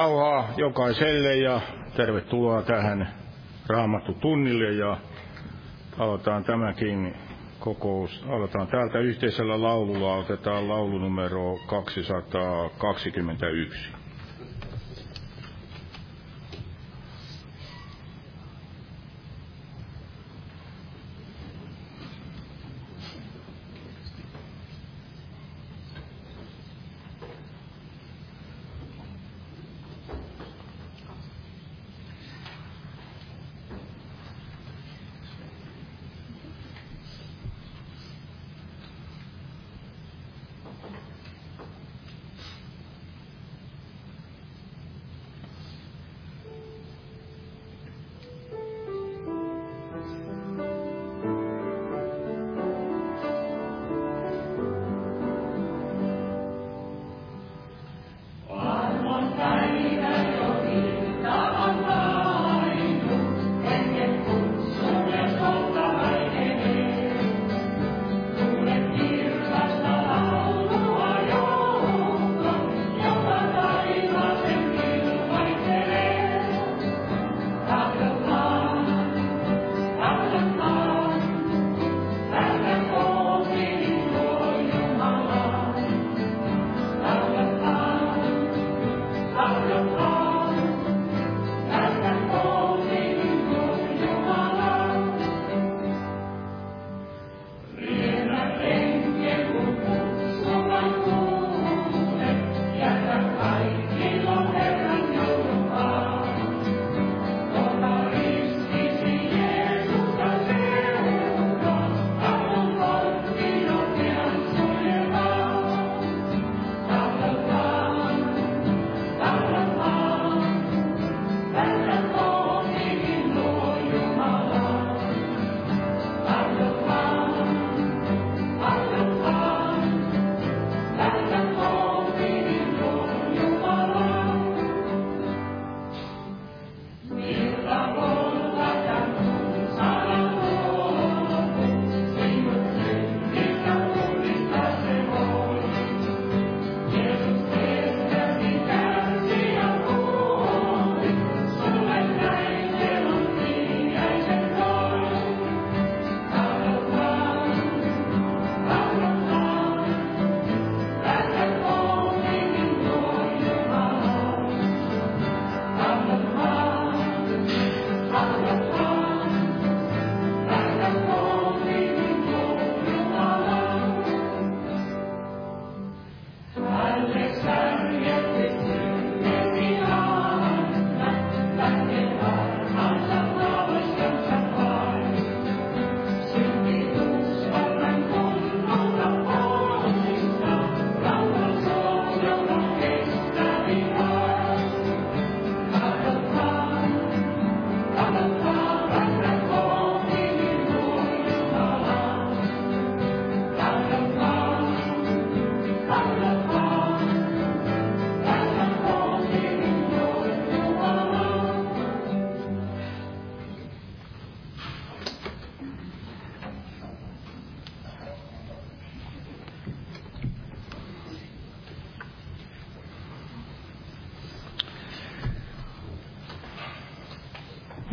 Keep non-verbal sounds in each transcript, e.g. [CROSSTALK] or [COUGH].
rauhaa jokaiselle ja tervetuloa tähän Raamattu tunnille ja aloitetaan tämäkin kokous. Aloitetaan täältä yhteisellä laululla, otetaan laulu numero 221.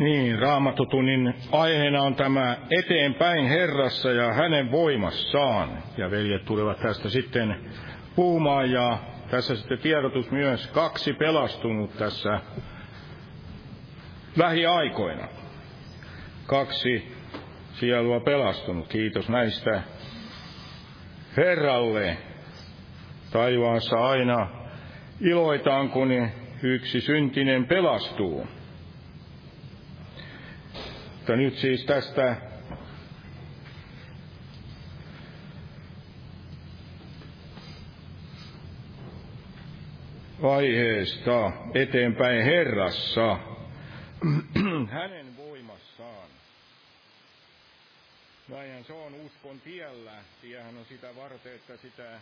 Niin, Raamattotunnin aiheena on tämä eteenpäin Herrassa ja hänen voimassaan. Ja veljet tulevat tästä sitten puhumaan ja tässä sitten tiedotus myös kaksi pelastunut tässä lähiaikoina. Kaksi sielua pelastunut. Kiitos näistä Herralle. Taivaassa aina iloitaan, kun yksi syntinen pelastuu. Mutta nyt siis tästä vaiheesta eteenpäin Herrassa, hänen voimassaan. Näinhän se on uskon tiellä. Tiehän on sitä varten, että sitä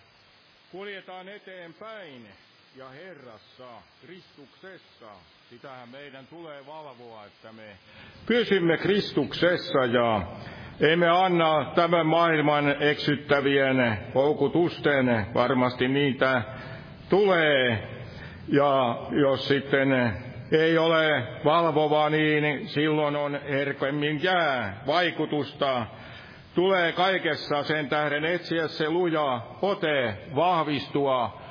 kuljetaan eteenpäin ja Herrassa, Kristuksessa. Sitähän meidän tulee valvoa, että me pysymme Kristuksessa ja emme anna tämän maailman eksyttävien houkutusten, varmasti niitä tulee Ja jos sitten ei ole valvova, niin silloin on herkemmin jää vaikutusta. Tulee kaikessa sen tähden etsiä se luja ote vahvistua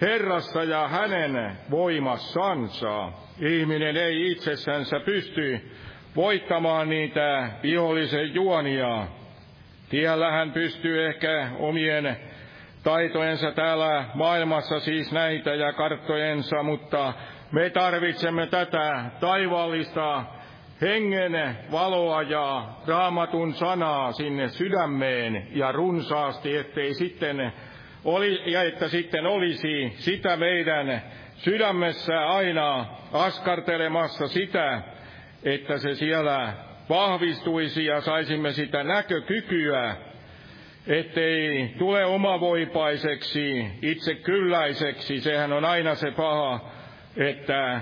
Herrassa ja hänen voimassansa. Ihminen ei itsessänsä pysty voittamaan niitä vihollisen juonia. Tiellä hän pystyy ehkä omien taitojensa täällä maailmassa siis näitä ja karttojensa, mutta me tarvitsemme tätä taivaallista hengen valoa ja raamatun sanaa sinne sydämeen ja runsaasti, ettei sitten oli, ja että sitten olisi sitä meidän sydämessä aina askartelemassa sitä, että se siellä vahvistuisi ja saisimme sitä näkökykyä, ettei tule omavoipaiseksi, itse kylläiseksi, sehän on aina se paha, että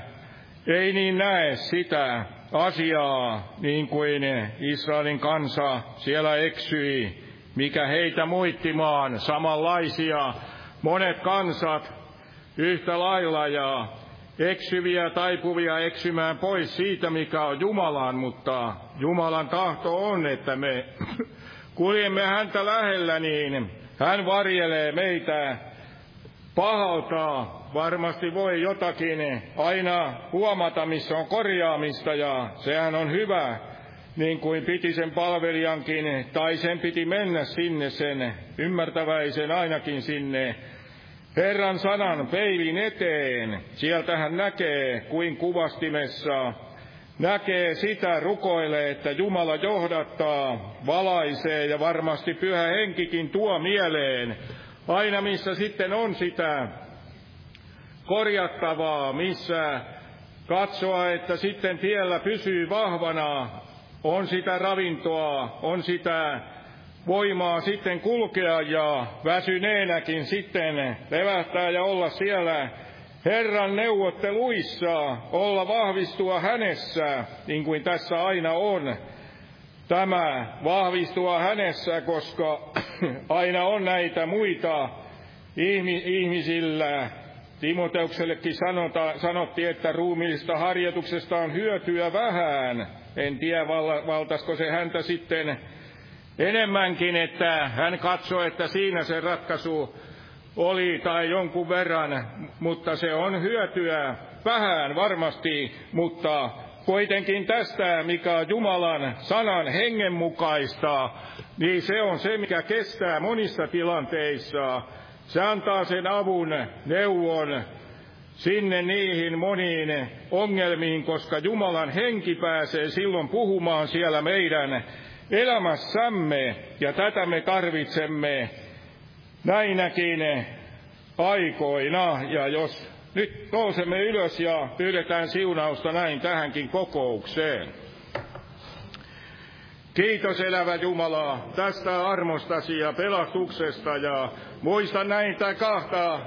ei niin näe sitä asiaa niin kuin Israelin kansa siellä eksyi, mikä heitä muittimaan, samanlaisia monet kansat yhtä lailla ja eksyviä taipuvia eksymään pois siitä, mikä on Jumalan, mutta Jumalan tahto on, että me [CLEARS THROAT] kuljemme häntä lähellä, niin hän varjelee meitä pahalta. Varmasti voi jotakin aina huomata, missä on korjaamista, ja sehän on hyvä, niin kuin piti sen palvelijankin, tai sen piti mennä sinne sen ymmärtäväisen ainakin sinne Herran sanan peilin eteen. Sieltä hän näkee, kuin kuvastimessa näkee sitä, rukoilee, että Jumala johdattaa, valaisee ja varmasti pyhä henkikin tuo mieleen, aina missä sitten on sitä korjattavaa, missä katsoa, että sitten tiellä pysyy vahvana, on sitä ravintoa, on sitä voimaa sitten kulkea ja väsyneenäkin sitten levähtää ja olla siellä Herran neuvotteluissa, olla vahvistua hänessä, niin kuin tässä aina on. Tämä vahvistua hänessä, koska [CLEARS THROAT] aina on näitä muita ihmisillä. Timoteuksellekin sanota, sanottiin, että ruumiillista harjoituksesta on hyötyä vähän. En tiedä, valtasko se häntä sitten enemmänkin, että hän katsoi, että siinä se ratkaisu oli tai jonkun verran, mutta se on hyötyä vähän varmasti, mutta kuitenkin tästä, mikä on Jumalan sanan hengen mukaista, niin se on se, mikä kestää monissa tilanteissa. Se antaa sen avun, neuvon sinne niihin moniin ongelmiin, koska Jumalan henki pääsee silloin puhumaan siellä meidän elämässämme, ja tätä me tarvitsemme näinäkin aikoina. Ja jos nyt nousemme ylös ja pyydetään siunausta näin tähänkin kokoukseen. Kiitos elävä Jumala tästä armostasi ja pelastuksesta ja muista näitä kahta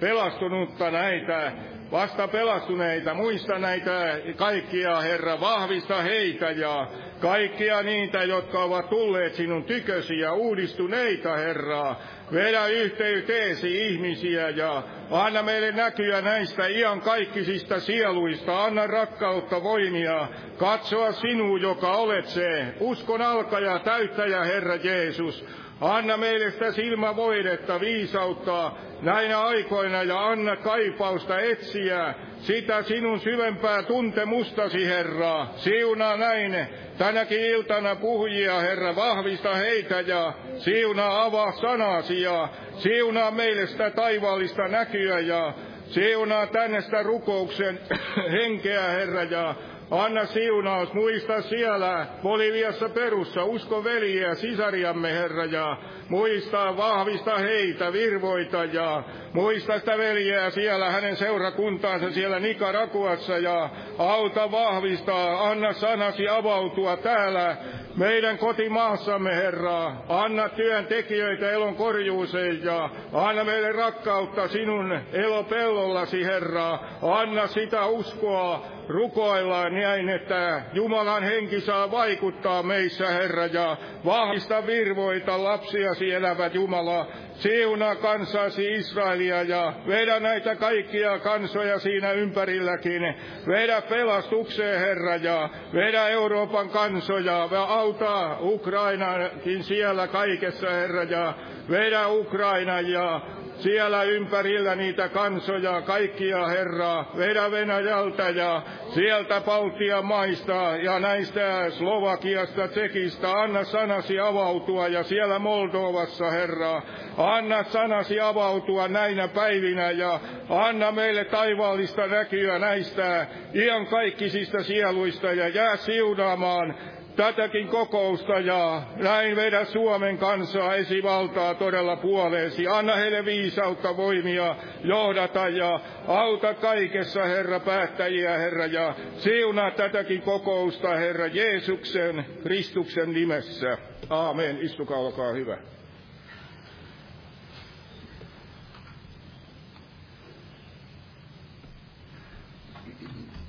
pelastunutta näitä vasta pelastuneita, muista näitä kaikkia, Herra, vahvista heitä ja kaikkia niitä, jotka ovat tulleet sinun tykösi ja uudistuneita, Herra. Vedä yhteyteesi ihmisiä ja anna meille näkyä näistä kaikkisista sieluista. Anna rakkautta, voimia, katsoa sinua, joka olet se. Uskon alkaja, täyttäjä, Herra Jeesus. Anna meille sitä silmävoidetta, viisautta näinä aikoina ja anna kaipausta etsiä sitä sinun syvempää tuntemustasi, Herra. Siunaa näin tänäkin iltana puhujia, Herra, vahvista heitä ja siunaa avaa sanasi ja siunaa meille sitä taivaallista näkyä ja siunaa tänne sitä rukouksen [CLEARS THROAT] henkeä, Herra, ja Anna siunaus, muista siellä Boliviassa perussa, usko veljiä, sisariamme Herra, ja muista, vahvista heitä, virvoita, ja muista sitä veljeä siellä, hänen seurakuntaansa siellä Nikarakuassa, ja auta vahvistaa, anna sanasi avautua täällä meidän kotimaassamme, Herra. Anna työntekijöitä elon korjuuseen ja anna meille rakkautta sinun elopellollasi, Herra. Anna sitä uskoa, rukoillaan näin, että Jumalan henki saa vaikuttaa meissä, Herra, ja vahvista virvoita lapsiasi elävät Jumala. Siunaa kansasi Israelia ja vedä näitä kaikkia kansoja siinä ympärilläkin. Vedä pelastukseen, Herra, ja vedä Euroopan kansoja. Auta Ukrainakin siellä kaikessa, Herra, ja vedä Ukraina ja siellä ympärillä niitä kansoja, kaikkia Herra, vedä Venäjältä ja sieltä Baltian maista ja näistä Slovakiasta, Tsekistä, anna sanasi avautua ja siellä Moldovassa, Herra, anna sanasi avautua näinä päivinä ja anna meille taivaallista näkyä näistä iankaikkisista sieluista ja jää siunaamaan tätäkin kokousta ja näin vedä Suomen kansaa esivaltaa todella puoleesi. Anna heille viisautta, voimia johdata ja auta kaikessa, Herra, päättäjiä, Herra, ja siunaa tätäkin kokousta, Herra, Jeesuksen, Kristuksen nimessä. Aamen. Istukaa, olkaa hyvä.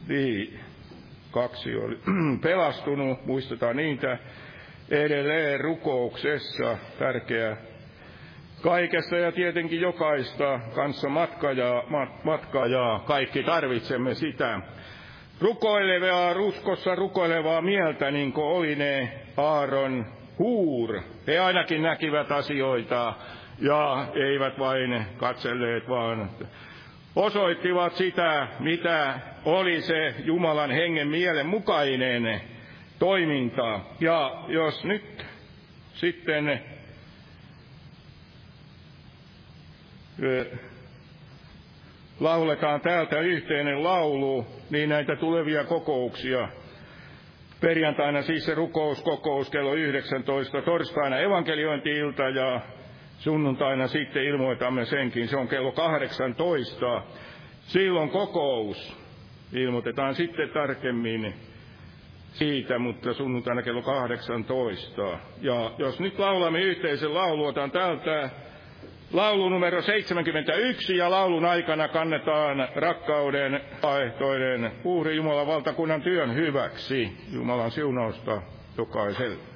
Niin kaksi oli [CLEARS THROAT] pelastunut, muistetaan niitä edelleen rukouksessa, tärkeää kaikesta ja tietenkin jokaista kanssa matkajaa, mat, matkajaa, kaikki tarvitsemme sitä. Rukoilevaa, ruskossa rukoilevaa mieltä, niin kuin oli ne Aaron huur. He ainakin näkivät asioita ja eivät vain katselleet, vaan osoittivat sitä, mitä oli se Jumalan hengen mielen mukainen toiminta. Ja jos nyt sitten lauletaan täältä yhteinen laulu, niin näitä tulevia kokouksia. Perjantaina siis se rukouskokous kello 19, torstaina evankeliointi-ilta ja Sunnuntaina sitten ilmoitamme senkin, se on kello 18. Silloin kokous. Ilmoitetaan sitten tarkemmin siitä, mutta sunnuntaina kello 18. Ja jos nyt laulamme yhteisen laulu, otan täältä laulu numero 71 ja laulun aikana kannetaan rakkauden vaihtoinen uhri Jumalan valtakunnan työn hyväksi. Jumalan siunausta jokaiselle.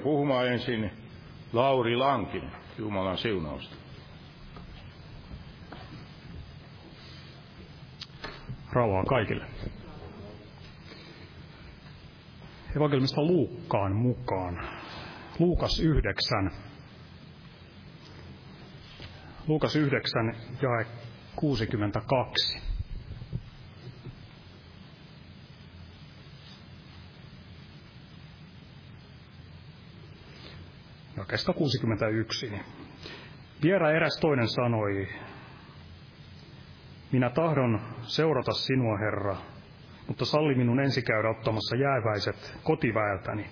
Puhumaan ensin Lauri Lankin, Jumalan siunausta. Rauhaa kaikille. Evankelmista Luukkaan mukaan. Luukas 9. Luukas 9, jae 62. Jakeesta 61. Niin Viera eräs toinen sanoi, minä tahdon seurata sinua, Herra, mutta salli minun ensi käydä ottamassa jääväiset kotiväeltäni.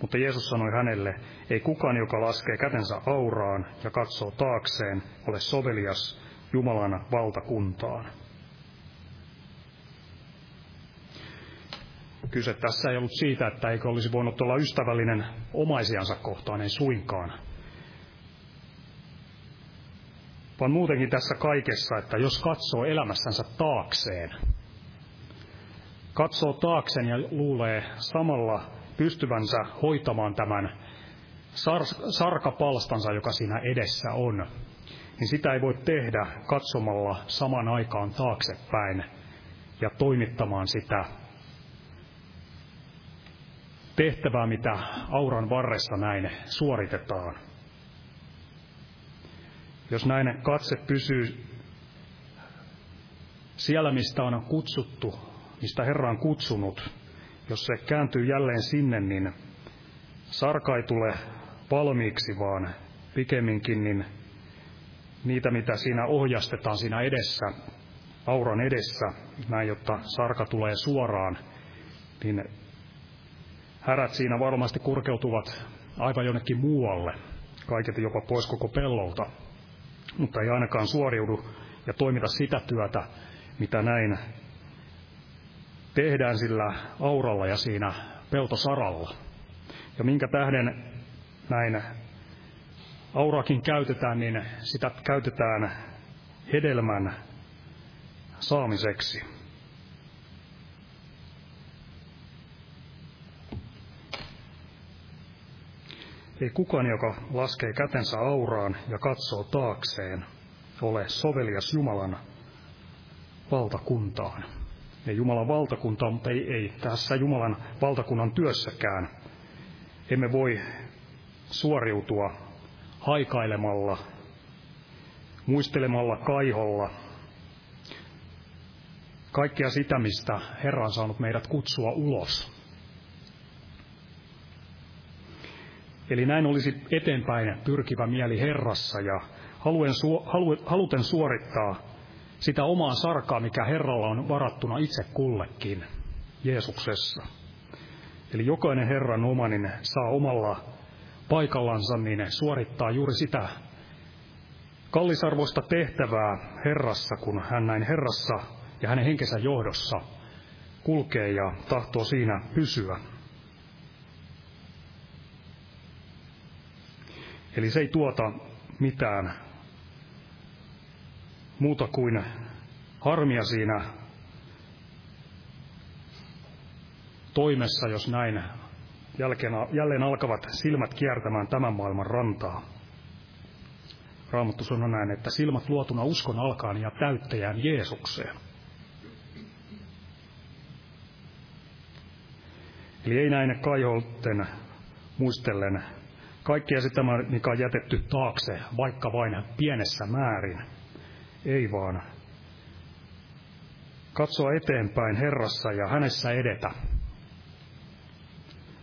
Mutta Jeesus sanoi hänelle, ei kukaan, joka laskee kätensä auraan ja katsoo taakseen, ole sovelias Jumalan valtakuntaan. Kyse tässä ei ollut siitä, että eikö olisi voinut olla ystävällinen omaisiansa kohtaan, ei suinkaan. Vaan muutenkin tässä kaikessa, että jos katsoo elämässänsä taakseen, katsoo taakseen ja luulee samalla pystyvänsä hoitamaan tämän sar- sarkapalstansa, joka siinä edessä on, niin sitä ei voi tehdä katsomalla saman aikaan taaksepäin ja toimittamaan sitä tehtävää, mitä auran varressa näin suoritetaan. Jos näin katse pysyy siellä, mistä on kutsuttu, mistä Herra on kutsunut, jos se kääntyy jälleen sinne, niin sarka ei tule valmiiksi, vaan pikemminkin niin niitä, mitä siinä ohjastetaan siinä edessä, auran edessä, näin, jotta sarka tulee suoraan, niin härät siinä varmasti kurkeutuvat aivan jonnekin muualle, kaiket jopa pois koko pellolta, mutta ei ainakaan suoriudu ja toimita sitä työtä, mitä näin tehdään sillä auralla ja siinä peltosaralla. Ja minkä tähden näin aurakin käytetään, niin sitä käytetään hedelmän saamiseksi. Ei kukaan, joka laskee kätensä auraan ja katsoo taakseen, ole sovelias Jumalan valtakuntaan. Ja Jumalan valtakunta, mutta ei, ei tässä Jumalan valtakunnan työssäkään. Emme voi suoriutua haikailemalla, muistelemalla kaiholla, kaikkea sitä, mistä Herra on saanut meidät kutsua ulos. Eli näin olisi eteenpäin pyrkivä mieli Herrassa ja haluen, halu, haluten suorittaa sitä omaa sarkaa, mikä Herralla on varattuna itse kullekin Jeesuksessa. Eli jokainen Herran omanin saa omalla paikallansa niin suorittaa juuri sitä kallisarvoista tehtävää Herrassa, kun hän näin Herrassa ja hänen henkensä johdossa kulkee ja tahtoo siinä pysyä. Eli se ei tuota mitään muuta kuin harmia siinä toimessa, jos näin jälkeen, jälleen alkavat silmät kiertämään tämän maailman rantaa. Raamattu sanoo näin, että silmät luotuna uskon alkaan ja täyttäjään Jeesukseen. Eli ei näin kaiholten muistellen kaikkea sitä, mikä on jätetty taakse, vaikka vain pienessä määrin. Ei vaan. Katsoa eteenpäin Herrassa ja hänessä edetä.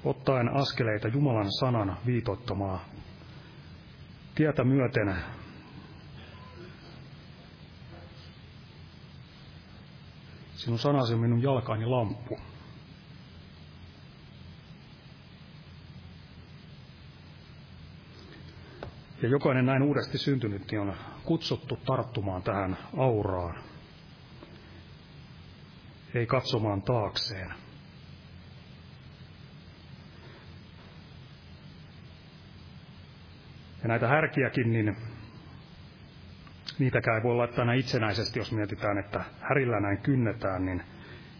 Ottaen askeleita Jumalan sanan viitoittamaa tietä myöten Sinun sanasi on minun jalkaani lamppu. Ja jokainen näin uudesti syntynyt niin on kutsuttu tarttumaan tähän auraan. Ei katsomaan taakseen. Ja näitä härkiäkin, niin niitäkään ei voi laittaa näin itsenäisesti, jos mietitään, että härillä näin kynnetään, niin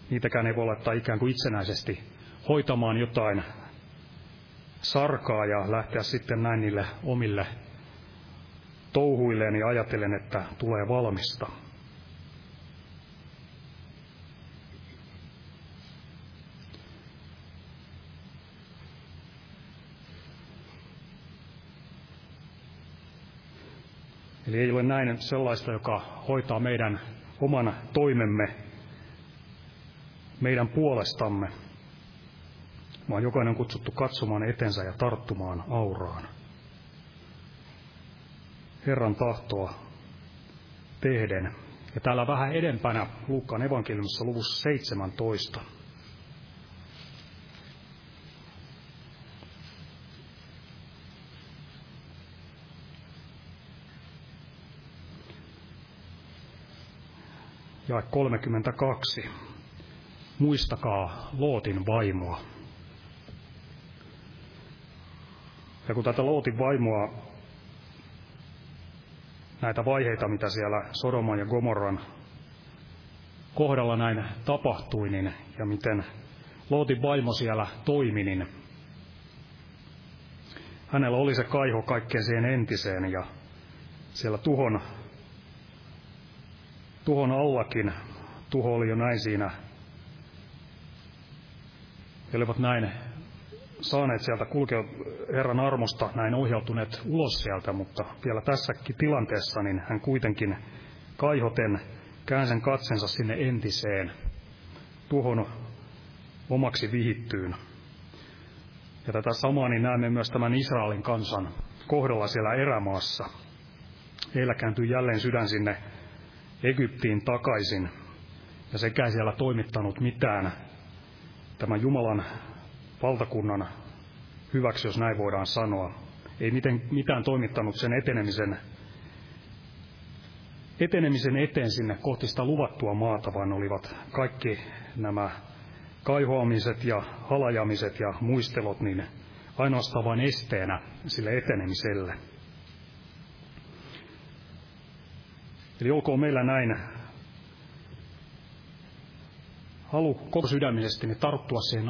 niitäkään ei voi laittaa ikään kuin itsenäisesti hoitamaan jotain sarkaa ja lähteä sitten näin niille omille touhuilleen ja ajatellen, että tulee valmista. Eli ei ole näin sellaista, joka hoitaa meidän oman toimemme meidän puolestamme, vaan jokainen on kutsuttu katsomaan etensä ja tarttumaan auraan. Herran tahtoa tehden. Ja täällä vähän edempänä Luukkaan evankeliumissa luvussa 17. Ja 32. Muistakaa Lootin vaimoa. Ja kun tätä Lootin vaimoa, näitä vaiheita, mitä siellä Sodoman ja Gomorran kohdalla näin tapahtui, niin, ja miten Lootin vaimo siellä toimi, niin hänellä oli se kaiho kaikkeen siihen entiseen, ja siellä tuhon, tuhon allakin, tuho oli jo näin siinä, he olivat näin saaneet sieltä kulkea Herran armosta näin ohjautuneet ulos sieltä, mutta vielä tässäkin tilanteessa niin hän kuitenkin kaihoten käänsen katsensa sinne entiseen, tuhon omaksi vihittyyn. Ja tätä samaa niin näemme myös tämän Israelin kansan kohdalla siellä erämaassa. Heillä kääntyy jälleen sydän sinne Egyptiin takaisin, ja sekä ei siellä toimittanut mitään tämän Jumalan valtakunnan hyväksi, jos näin voidaan sanoa. Ei miten, mitään toimittanut sen etenemisen, etenemisen eteen sinne kohti sitä luvattua maata, vaan olivat kaikki nämä kaihoamiset ja halajamiset ja muistelot niin ainoastaan vain esteenä sille etenemiselle. Eli olkoon meillä näin halu koko sydämisesti niin tarttua siihen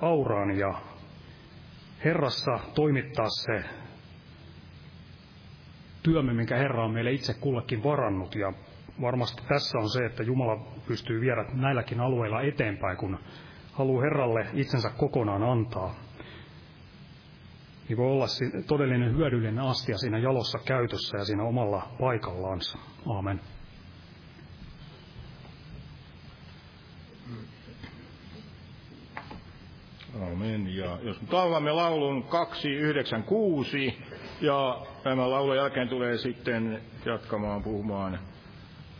auraan ja Herrassa toimittaa se työmme, minkä Herra on meille itse kullekin varannut. Ja varmasti tässä on se, että Jumala pystyy viedä näilläkin alueilla eteenpäin, kun haluaa Herralle itsensä kokonaan antaa. Niin voi olla todellinen hyödyllinen astia siinä jalossa käytössä ja siinä omalla paikallaansa. Aamen. Amen. Ja jos nyt laulamme laulun 296, ja tämän laulun jälkeen tulee sitten jatkamaan puhumaan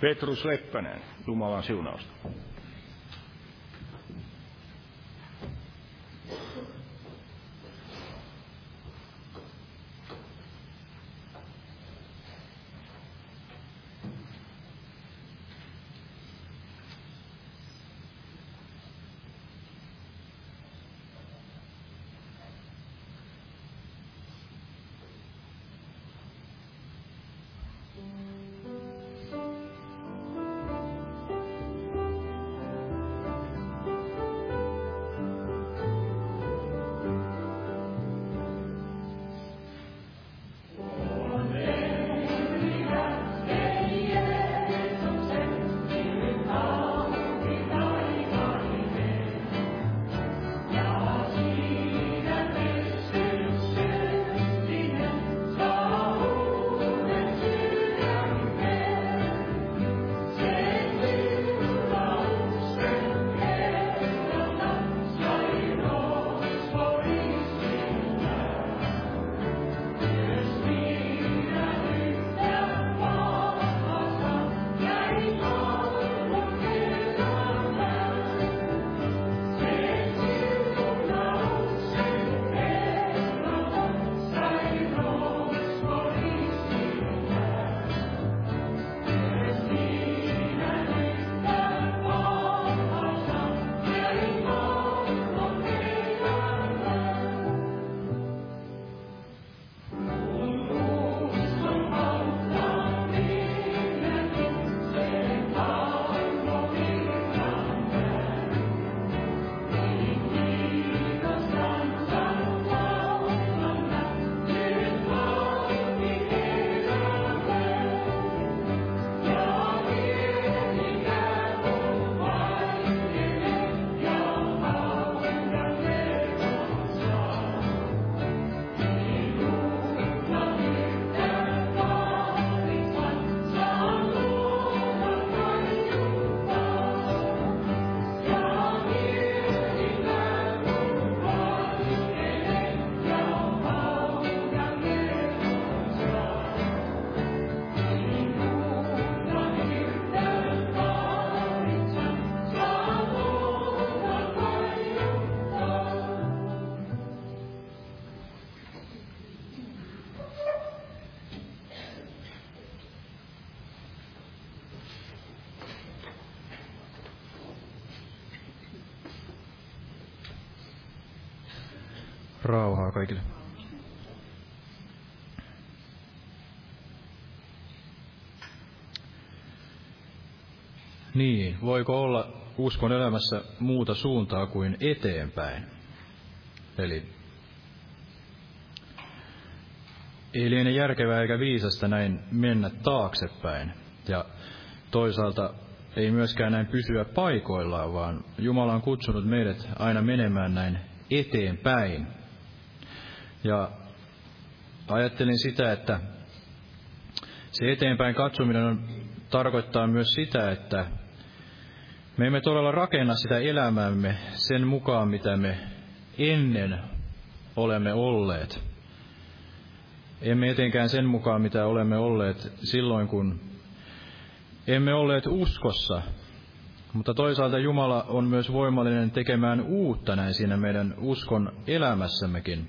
Petrus Leppänen, Jumalan siunausta. Voiko olla uskon elämässä muuta suuntaa kuin eteenpäin? Eli ei liene järkevää eikä viisasta näin mennä taaksepäin. Ja toisaalta ei myöskään näin pysyä paikoillaan, vaan Jumala on kutsunut meidät aina menemään näin eteenpäin. Ja ajattelin sitä, että se eteenpäin katsominen on, tarkoittaa myös sitä, että me emme todella rakenna sitä elämäämme sen mukaan, mitä me ennen olemme olleet. Emme etenkään sen mukaan, mitä olemme olleet silloin, kun emme olleet uskossa. Mutta toisaalta Jumala on myös voimallinen tekemään uutta näin siinä meidän uskon elämässämmekin.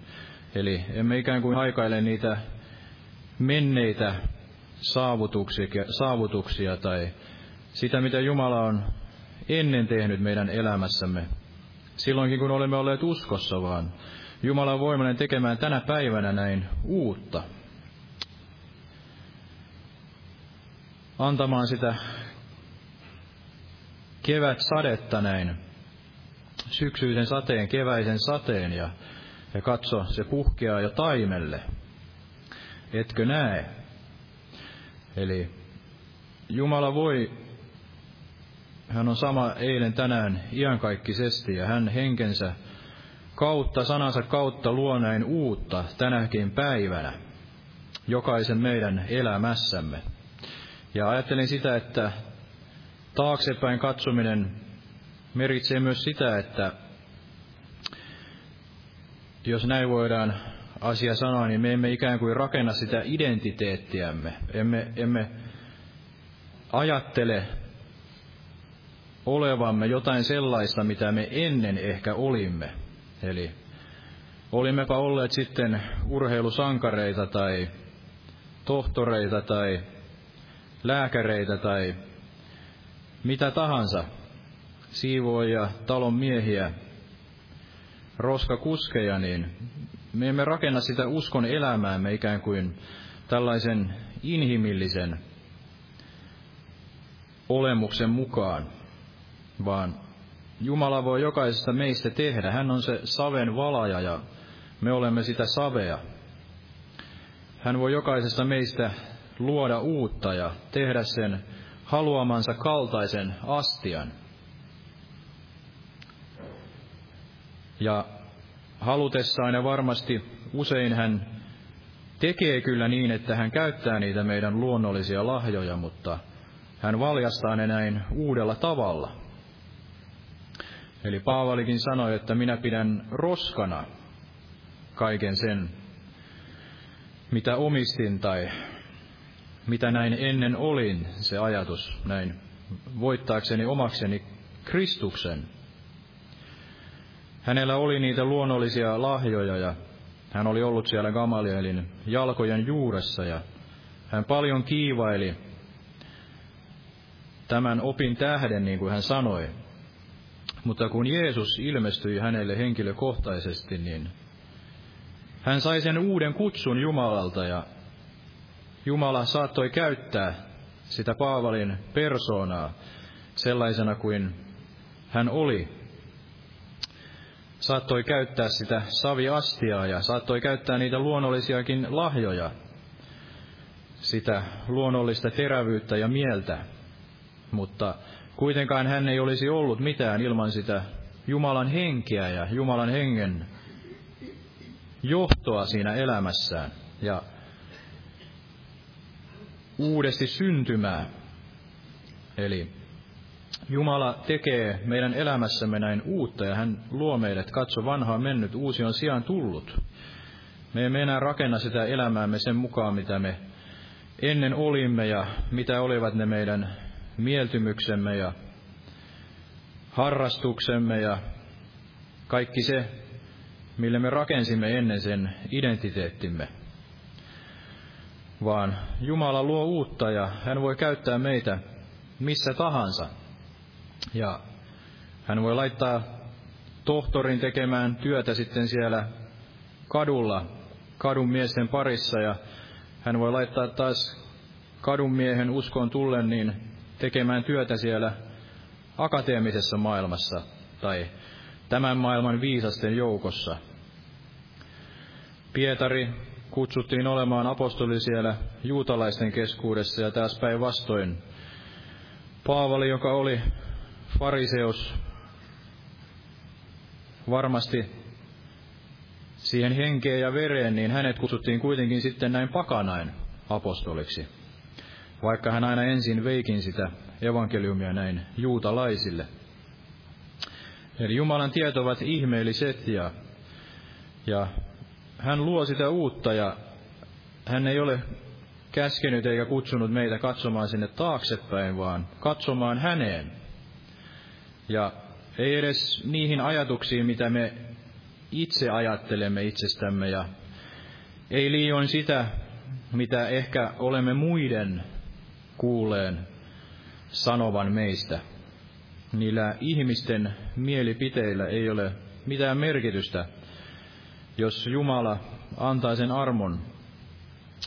Eli emme ikään kuin haikaile niitä menneitä saavutuksia, saavutuksia tai sitä, mitä Jumala on ennen tehnyt meidän elämässämme. Silloinkin, kun olemme olleet uskossa, vaan Jumala on voimallinen tekemään tänä päivänä näin uutta. Antamaan sitä kevät sadetta näin, syksyisen sateen, keväisen sateen ja, ja katso, se puhkeaa jo taimelle. Etkö näe? Eli Jumala voi, hän on sama eilen tänään iankaikkisesti ja hän henkensä kautta, sanansa kautta luo näin uutta tänäkin päivänä jokaisen meidän elämässämme. Ja ajattelin sitä, että taaksepäin katsominen meritsee myös sitä, että jos näin voidaan asia sanoa, niin me emme ikään kuin rakenna sitä identiteettiämme. Emme, emme ajattele olevamme jotain sellaista, mitä me ennen ehkä olimme. Eli olimmepa olleet sitten urheilusankareita tai tohtoreita tai lääkäreitä tai mitä tahansa, siivoja, talon miehiä, roskakuskeja, niin me emme rakenna sitä uskon elämäämme ikään kuin tällaisen inhimillisen olemuksen mukaan, vaan Jumala voi jokaisesta meistä tehdä. Hän on se saven valaja ja me olemme sitä savea. Hän voi jokaisesta meistä luoda uutta ja tehdä sen haluamansa kaltaisen astian. Ja halutessaan ja varmasti usein hän tekee kyllä niin, että hän käyttää niitä meidän luonnollisia lahjoja, mutta hän valjastaa ne näin uudella tavalla. Eli Paavalikin sanoi, että minä pidän roskana kaiken sen, mitä omistin tai mitä näin ennen olin, se ajatus näin voittaakseni omakseni Kristuksen. Hänellä oli niitä luonnollisia lahjoja ja hän oli ollut siellä Gamalielin jalkojen juuressa ja hän paljon kiivaili tämän opin tähden, niin kuin hän sanoi. Mutta kun Jeesus ilmestyi hänelle henkilökohtaisesti, niin hän sai sen uuden kutsun Jumalalta ja Jumala saattoi käyttää sitä Paavalin persoonaa sellaisena kuin hän oli. Saattoi käyttää sitä saviastiaa ja saattoi käyttää niitä luonnollisiakin lahjoja, sitä luonnollista terävyyttä ja mieltä. Mutta kuitenkaan hän ei olisi ollut mitään ilman sitä Jumalan henkeä ja Jumalan hengen johtoa siinä elämässään. Ja uudesti syntymää. Eli Jumala tekee meidän elämässämme näin uutta ja hän luo meidät, katso vanhaa mennyt, uusi on sijaan tullut. Me emme enää rakenna sitä elämäämme sen mukaan, mitä me ennen olimme ja mitä olivat ne meidän mieltymyksemme ja harrastuksemme ja kaikki se, mille me rakensimme ennen sen identiteettimme vaan Jumala luo uutta ja hän voi käyttää meitä missä tahansa. Ja hän voi laittaa tohtorin tekemään työtä sitten siellä kadulla kadun miesten parissa ja hän voi laittaa taas kadun miehen uskoon tullen niin tekemään työtä siellä akateemisessa maailmassa tai tämän maailman viisasten joukossa. Pietari kutsuttiin olemaan apostoli siellä juutalaisten keskuudessa ja taas päinvastoin Paavali, joka oli fariseus, varmasti siihen henkeen ja vereen, niin hänet kutsuttiin kuitenkin sitten näin pakanain apostoliksi, vaikka hän aina ensin veikin sitä evankeliumia näin juutalaisille. Eli Jumalan tiet ovat ihmeelliset ja, ja hän luo sitä uutta ja hän ei ole käskenyt eikä kutsunut meitä katsomaan sinne taaksepäin, vaan katsomaan häneen. Ja ei edes niihin ajatuksiin, mitä me itse ajattelemme itsestämme ja ei liioin sitä, mitä ehkä olemme muiden kuuleen sanovan meistä. Niillä ihmisten mielipiteillä ei ole mitään merkitystä, jos Jumala antaa sen armon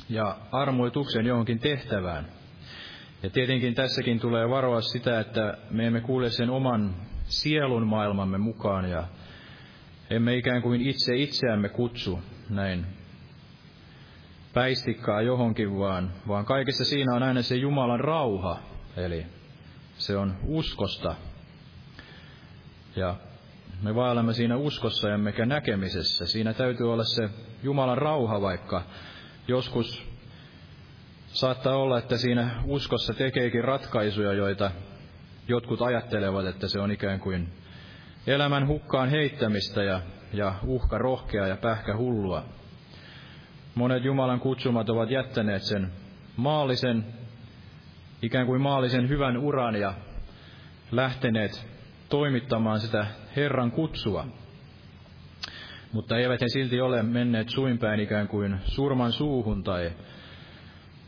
ja armoituksen johonkin tehtävään. Ja tietenkin tässäkin tulee varoa sitä, että me emme kuule sen oman sielun maailmamme mukaan ja emme ikään kuin itse itseämme kutsu näin päistikkaa johonkin, vaan, vaan kaikessa siinä on aina se Jumalan rauha, eli se on uskosta. Ja me vaelemme siinä uskossa emmekä näkemisessä. Siinä täytyy olla se Jumalan rauha, vaikka joskus saattaa olla, että siinä uskossa tekeekin ratkaisuja, joita jotkut ajattelevat, että se on ikään kuin elämän hukkaan heittämistä ja, ja uhka rohkea ja pähkä hullua. Monet Jumalan kutsumat ovat jättäneet sen maallisen, ikään kuin maallisen hyvän uran ja lähteneet toimittamaan sitä Herran kutsua. Mutta eivät he silti ole menneet suinpäin ikään kuin surman suuhun tai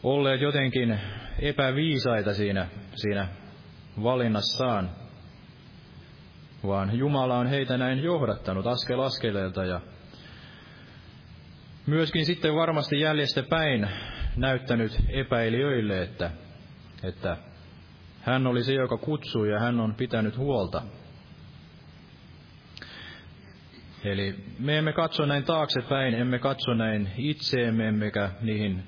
olleet jotenkin epäviisaita siinä, siinä valinnassaan, vaan Jumala on heitä näin johdattanut askel askeleelta ja myöskin sitten varmasti jäljestä päin näyttänyt epäilijöille, että, että hän oli se, joka kutsui ja hän on pitänyt huolta. Eli me emme katso näin taaksepäin, emme katso näin itseemme, emmekä niihin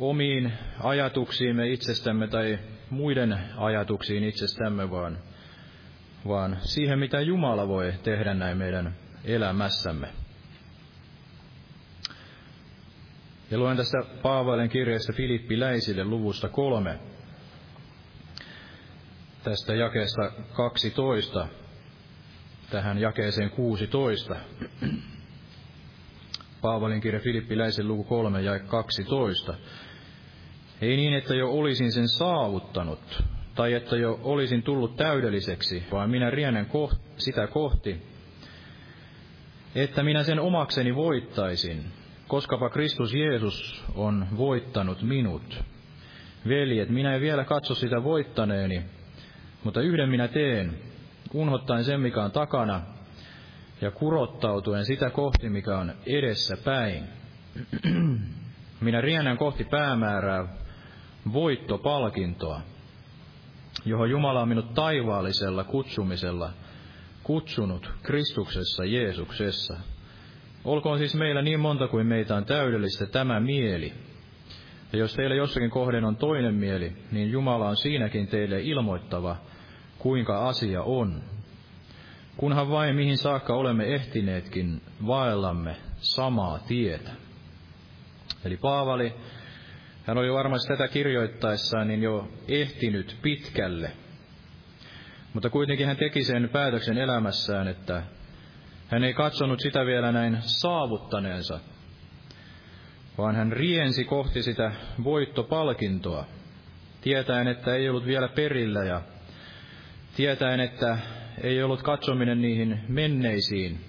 omiin ajatuksiimme itsestämme tai muiden ajatuksiin itsestämme, vaan, vaan siihen, mitä Jumala voi tehdä näin meidän elämässämme. Ja luen tässä Paavalen kirjasta Filippiläisille luvusta kolme, tästä jakeesta 12 tähän jakeeseen 16. Paavalin kirja Filippiläisen luku 3 ja 12. Ei niin, että jo olisin sen saavuttanut, tai että jo olisin tullut täydelliseksi, vaan minä rienen koht, sitä kohti, että minä sen omakseni voittaisin, koskapa Kristus Jeesus on voittanut minut. Veljet, minä en vielä katso sitä voittaneeni, mutta yhden minä teen, unhottaen sen, mikä on takana, ja kurottautuen sitä kohti, mikä on edessä päin. Minä riennän kohti päämäärää, voittopalkintoa, johon Jumala on minut taivaallisella kutsumisella kutsunut Kristuksessa Jeesuksessa. Olkoon siis meillä niin monta kuin meitä on täydellistä tämä mieli. Ja jos teillä jossakin kohden on toinen mieli, niin Jumala on siinäkin teille ilmoittava, kuinka asia on. Kunhan vain mihin saakka olemme ehtineetkin, vaellamme samaa tietä. Eli Paavali hän oli varmasti tätä kirjoittaessaan niin jo ehtinyt pitkälle. Mutta kuitenkin hän teki sen päätöksen elämässään, että hän ei katsonut sitä vielä näin saavuttaneensa, vaan hän riensi kohti sitä voittopalkintoa, tietäen, että ei ollut vielä perillä ja tietäen, että ei ollut katsominen niihin menneisiin,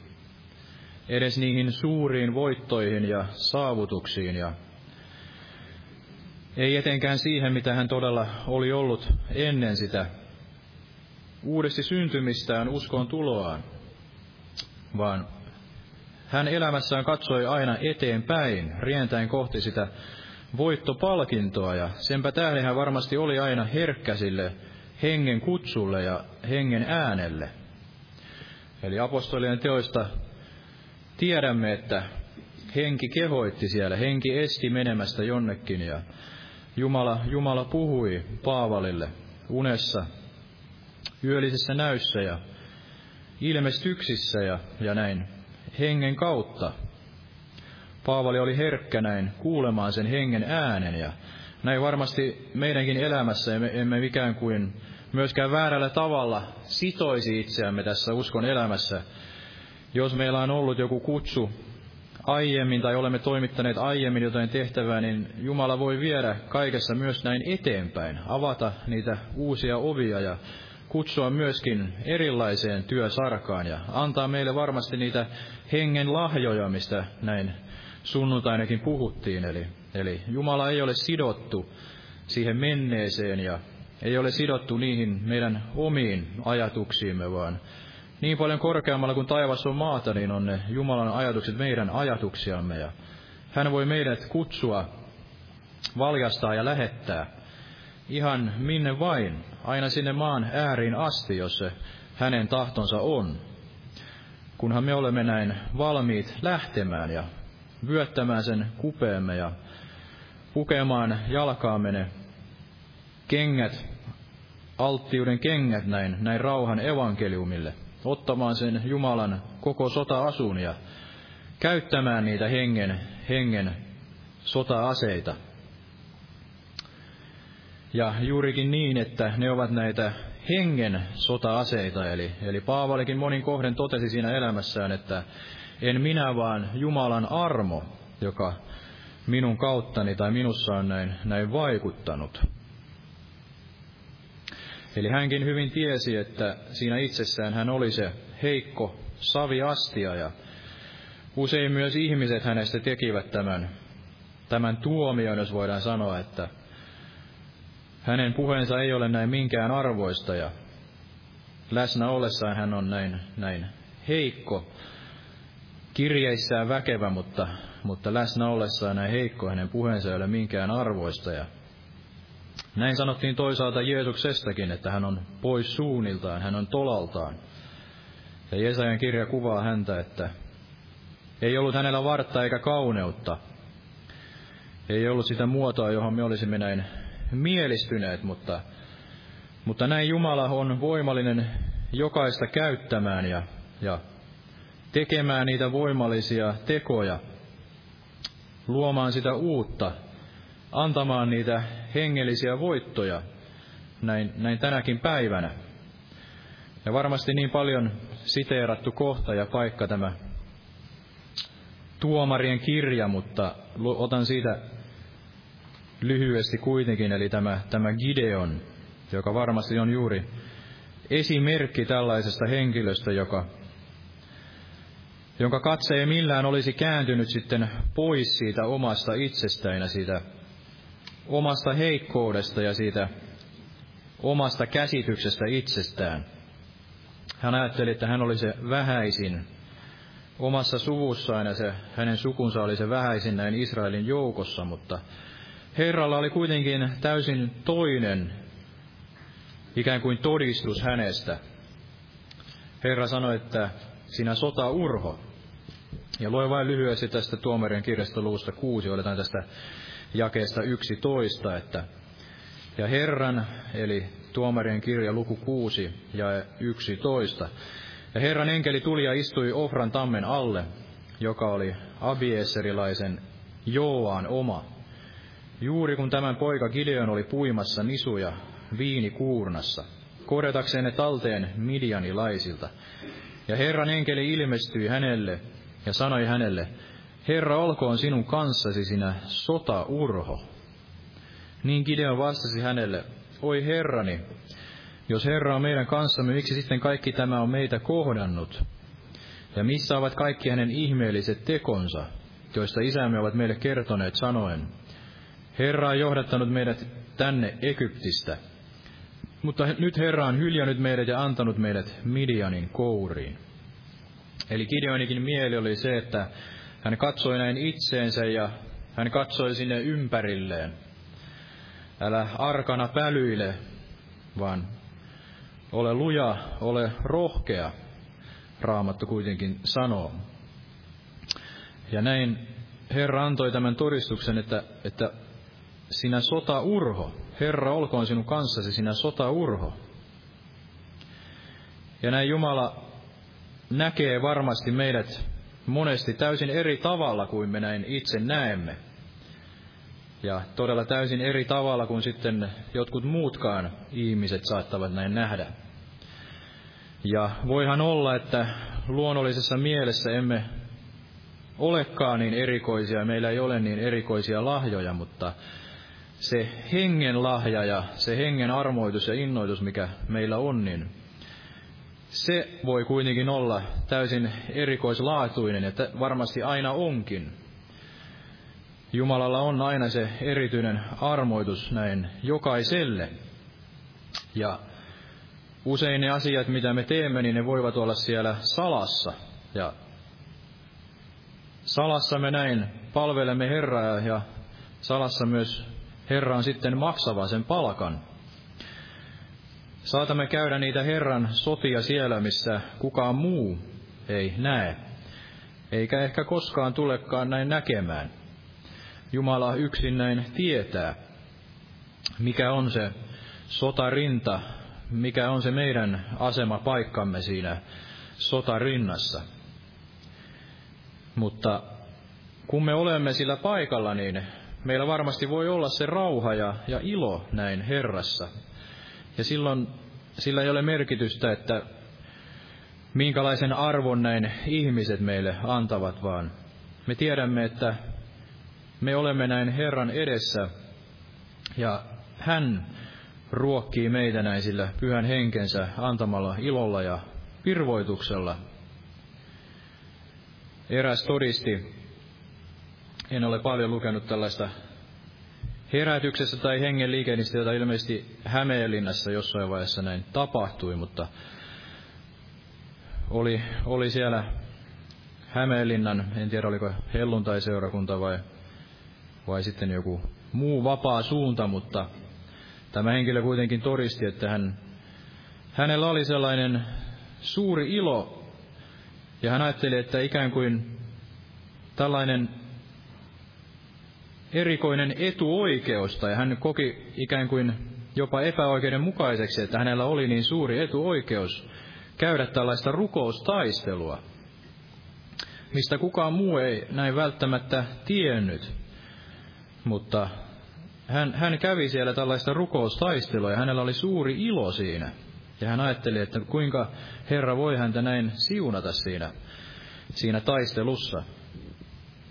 edes niihin suuriin voittoihin ja saavutuksiin. Ja ei etenkään siihen, mitä hän todella oli ollut ennen sitä uudesti syntymistään uskoon tuloaan, vaan hän elämässään katsoi aina eteenpäin, rientäen kohti sitä voittopalkintoa, ja senpä tähden hän varmasti oli aina herkkä sille hengen kutsulle ja hengen äänelle. Eli apostolien teoista tiedämme, että henki kehoitti siellä, henki esti menemästä jonnekin, ja Jumala, Jumala puhui Paavalille unessa, yöllisessä näyssä ja ilmestyksissä ja, ja näin hengen kautta. Paavali oli herkkä näin kuulemaan sen hengen äänen ja näin varmasti meidänkin elämässä emme, emme ikään kuin myöskään väärällä tavalla sitoisi itseämme tässä uskon elämässä. Jos meillä on ollut joku kutsu aiemmin tai olemme toimittaneet aiemmin jotain tehtävää, niin Jumala voi viedä kaikessa myös näin eteenpäin, avata niitä uusia ovia ja kutsua myöskin erilaiseen työsarkaan ja antaa meille varmasti niitä hengen lahjoja, mistä näin sunnuntainakin puhuttiin. Eli, eli Jumala ei ole sidottu siihen menneeseen ja ei ole sidottu niihin meidän omiin ajatuksiimme, vaan niin paljon korkeammalla kuin taivas on maata, niin on ne Jumalan ajatukset meidän ajatuksiamme. Ja hän voi meidät kutsua, valjastaa ja lähettää ihan minne vain, aina sinne maan ääriin asti, jos se hänen tahtonsa on. Kunhan me olemme näin valmiit lähtemään ja vyöttämään sen kupeemme ja pukemaan jalkaamme ne kengät, alttiuden kengät näin, näin rauhan evankeliumille, ottamaan sen Jumalan koko sota-asun ja käyttämään niitä hengen, hengen sota-aseita – ja juurikin niin, että ne ovat näitä hengen sota-aseita, eli, eli Paavalikin monin kohden totesi siinä elämässään, että en minä vaan Jumalan armo, joka minun kauttani tai minussa on näin, näin vaikuttanut. Eli hänkin hyvin tiesi, että siinä itsessään hän oli se heikko saviastia ja usein myös ihmiset hänestä tekivät tämän, tämän tuomion, jos voidaan sanoa, että hänen puheensa ei ole näin minkään arvoista ja läsnä ollessaan hän on näin, näin heikko, kirjeissään väkevä, mutta, mutta läsnä ollessaan näin heikko hänen puheensa ei ole minkään arvoista. Ja näin sanottiin toisaalta Jeesuksestakin, että hän on pois suunniltaan, hän on tolaltaan. Ja Jesajan kirja kuvaa häntä, että ei ollut hänellä vartta eikä kauneutta. Ei ollut sitä muotoa, johon me olisimme näin mielistyneet, mutta, mutta näin Jumala on voimallinen jokaista käyttämään ja, ja tekemään niitä voimallisia tekoja, luomaan sitä uutta, antamaan niitä hengellisiä voittoja näin, näin tänäkin päivänä. Ja varmasti niin paljon siteerattu kohta ja paikka tämä tuomarien kirja, mutta otan siitä lyhyesti kuitenkin, eli tämä, tämä Gideon, joka varmasti on juuri esimerkki tällaisesta henkilöstä, joka, jonka katse ei millään olisi kääntynyt sitten pois siitä omasta itsestään ja siitä omasta heikkoudesta ja siitä omasta käsityksestä itsestään. Hän ajatteli, että hän oli se vähäisin omassa suvussaan ja se, hänen sukunsa oli se vähäisin näin Israelin joukossa, mutta Herralla oli kuitenkin täysin toinen ikään kuin todistus hänestä. Herra sanoi, että sinä sota urho. Ja luen vain lyhyesti tästä tuomarien kirjasta luusta kuusi, oletaan tästä jakeesta 11, että ja Herran, eli tuomarien kirja luku 6 ja 11. Ja Herran enkeli tuli ja istui Ofran tammen alle, joka oli Abieserilaisen Joaan oma. Juuri kun tämän poika Gideon oli puimassa nisuja viinikuurnassa, korjatakseen ne talteen midianilaisilta. Ja Herran enkeli ilmestyi hänelle ja sanoi hänelle, Herra olkoon sinun kanssasi sinä sota-urho. Niin Gideon vastasi hänelle, oi Herrani, jos Herra on meidän kanssamme, miksi sitten kaikki tämä on meitä kohdannut? Ja missä ovat kaikki hänen ihmeelliset tekonsa, joista isämme ovat meille kertoneet sanoen, Herra on johdattanut meidät tänne Egyptistä, mutta nyt Herra on hyljännyt meidät ja antanut meidät Midianin kouriin. Eli Gideonikin mieli oli se, että hän katsoi näin itseensä ja hän katsoi sinne ympärilleen. Älä arkana pälyile, vaan ole luja, ole rohkea, Raamattu kuitenkin sanoo. Ja näin Herra antoi tämän todistuksen, että, että sinä sota urho, Herra olkoon sinun kanssasi, sinä sota urho. Ja näin Jumala näkee varmasti meidät monesti täysin eri tavalla kuin me näin itse näemme. Ja todella täysin eri tavalla kuin sitten jotkut muutkaan ihmiset saattavat näin nähdä. Ja voihan olla, että luonnollisessa mielessä emme olekaan niin erikoisia, meillä ei ole niin erikoisia lahjoja, mutta se hengen lahja ja se hengen armoitus ja innoitus, mikä meillä on, niin se voi kuitenkin olla täysin erikoislaatuinen, ja varmasti aina onkin. Jumalalla on aina se erityinen armoitus näin jokaiselle. Ja usein ne asiat, mitä me teemme, niin ne voivat olla siellä salassa. Ja salassa me näin palvelemme Herraa ja salassa myös Herra on sitten maksava sen palkan. Saatamme käydä niitä Herran sotia siellä, missä kukaan muu ei näe, eikä ehkä koskaan tulekaan näin näkemään. Jumala yksin näin tietää, mikä on se sotarinta, mikä on se meidän asema paikkamme siinä sotarinnassa. Mutta kun me olemme sillä paikalla, niin meillä varmasti voi olla se rauha ja, ja ilo näin Herrassa. Ja silloin sillä ei ole merkitystä, että minkälaisen arvon näin ihmiset meille antavat, vaan me tiedämme, että me olemme näin Herran edessä ja hän ruokkii meitä näin sillä pyhän henkensä antamalla ilolla ja virvoituksella. Eräs todisti, en ole paljon lukenut tällaista herätyksessä tai hengen liikennistä, jota ilmeisesti Hämeenlinnassa jossain vaiheessa näin tapahtui, mutta oli, oli siellä Hämeenlinnan, en tiedä oliko helluntai-seurakunta vai, vai sitten joku muu vapaa suunta, mutta tämä henkilö kuitenkin todisti, että hän, hänellä oli sellainen suuri ilo, ja hän ajatteli, että ikään kuin tällainen erikoinen etuoikeus, tai hän koki ikään kuin jopa epäoikeudenmukaiseksi, että hänellä oli niin suuri etuoikeus käydä tällaista rukoustaistelua, mistä kukaan muu ei näin välttämättä tiennyt. Mutta hän, hän kävi siellä tällaista rukoustaistelua ja hänellä oli suuri ilo siinä. Ja hän ajatteli, että kuinka Herra voi häntä näin siunata siinä, siinä taistelussa.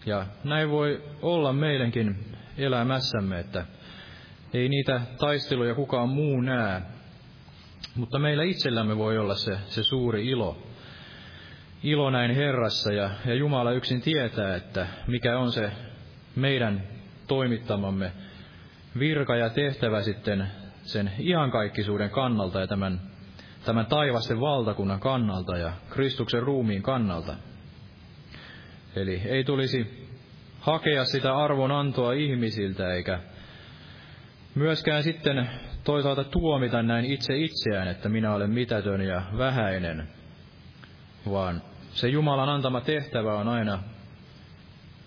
Ja näin voi olla meidänkin elämässämme, että ei niitä taisteluja kukaan muu näe, mutta meillä itsellämme voi olla se, se suuri ilo. Ilo näin Herrassa ja, ja Jumala yksin tietää, että mikä on se meidän toimittamamme virka ja tehtävä sitten sen iankaikkisuuden kannalta ja tämän, tämän taivasten valtakunnan kannalta ja Kristuksen ruumiin kannalta. Eli ei tulisi hakea sitä arvonantoa ihmisiltä, eikä myöskään sitten toisaalta tuomita näin itse itseään, että minä olen mitätön ja vähäinen, vaan se Jumalan antama tehtävä on aina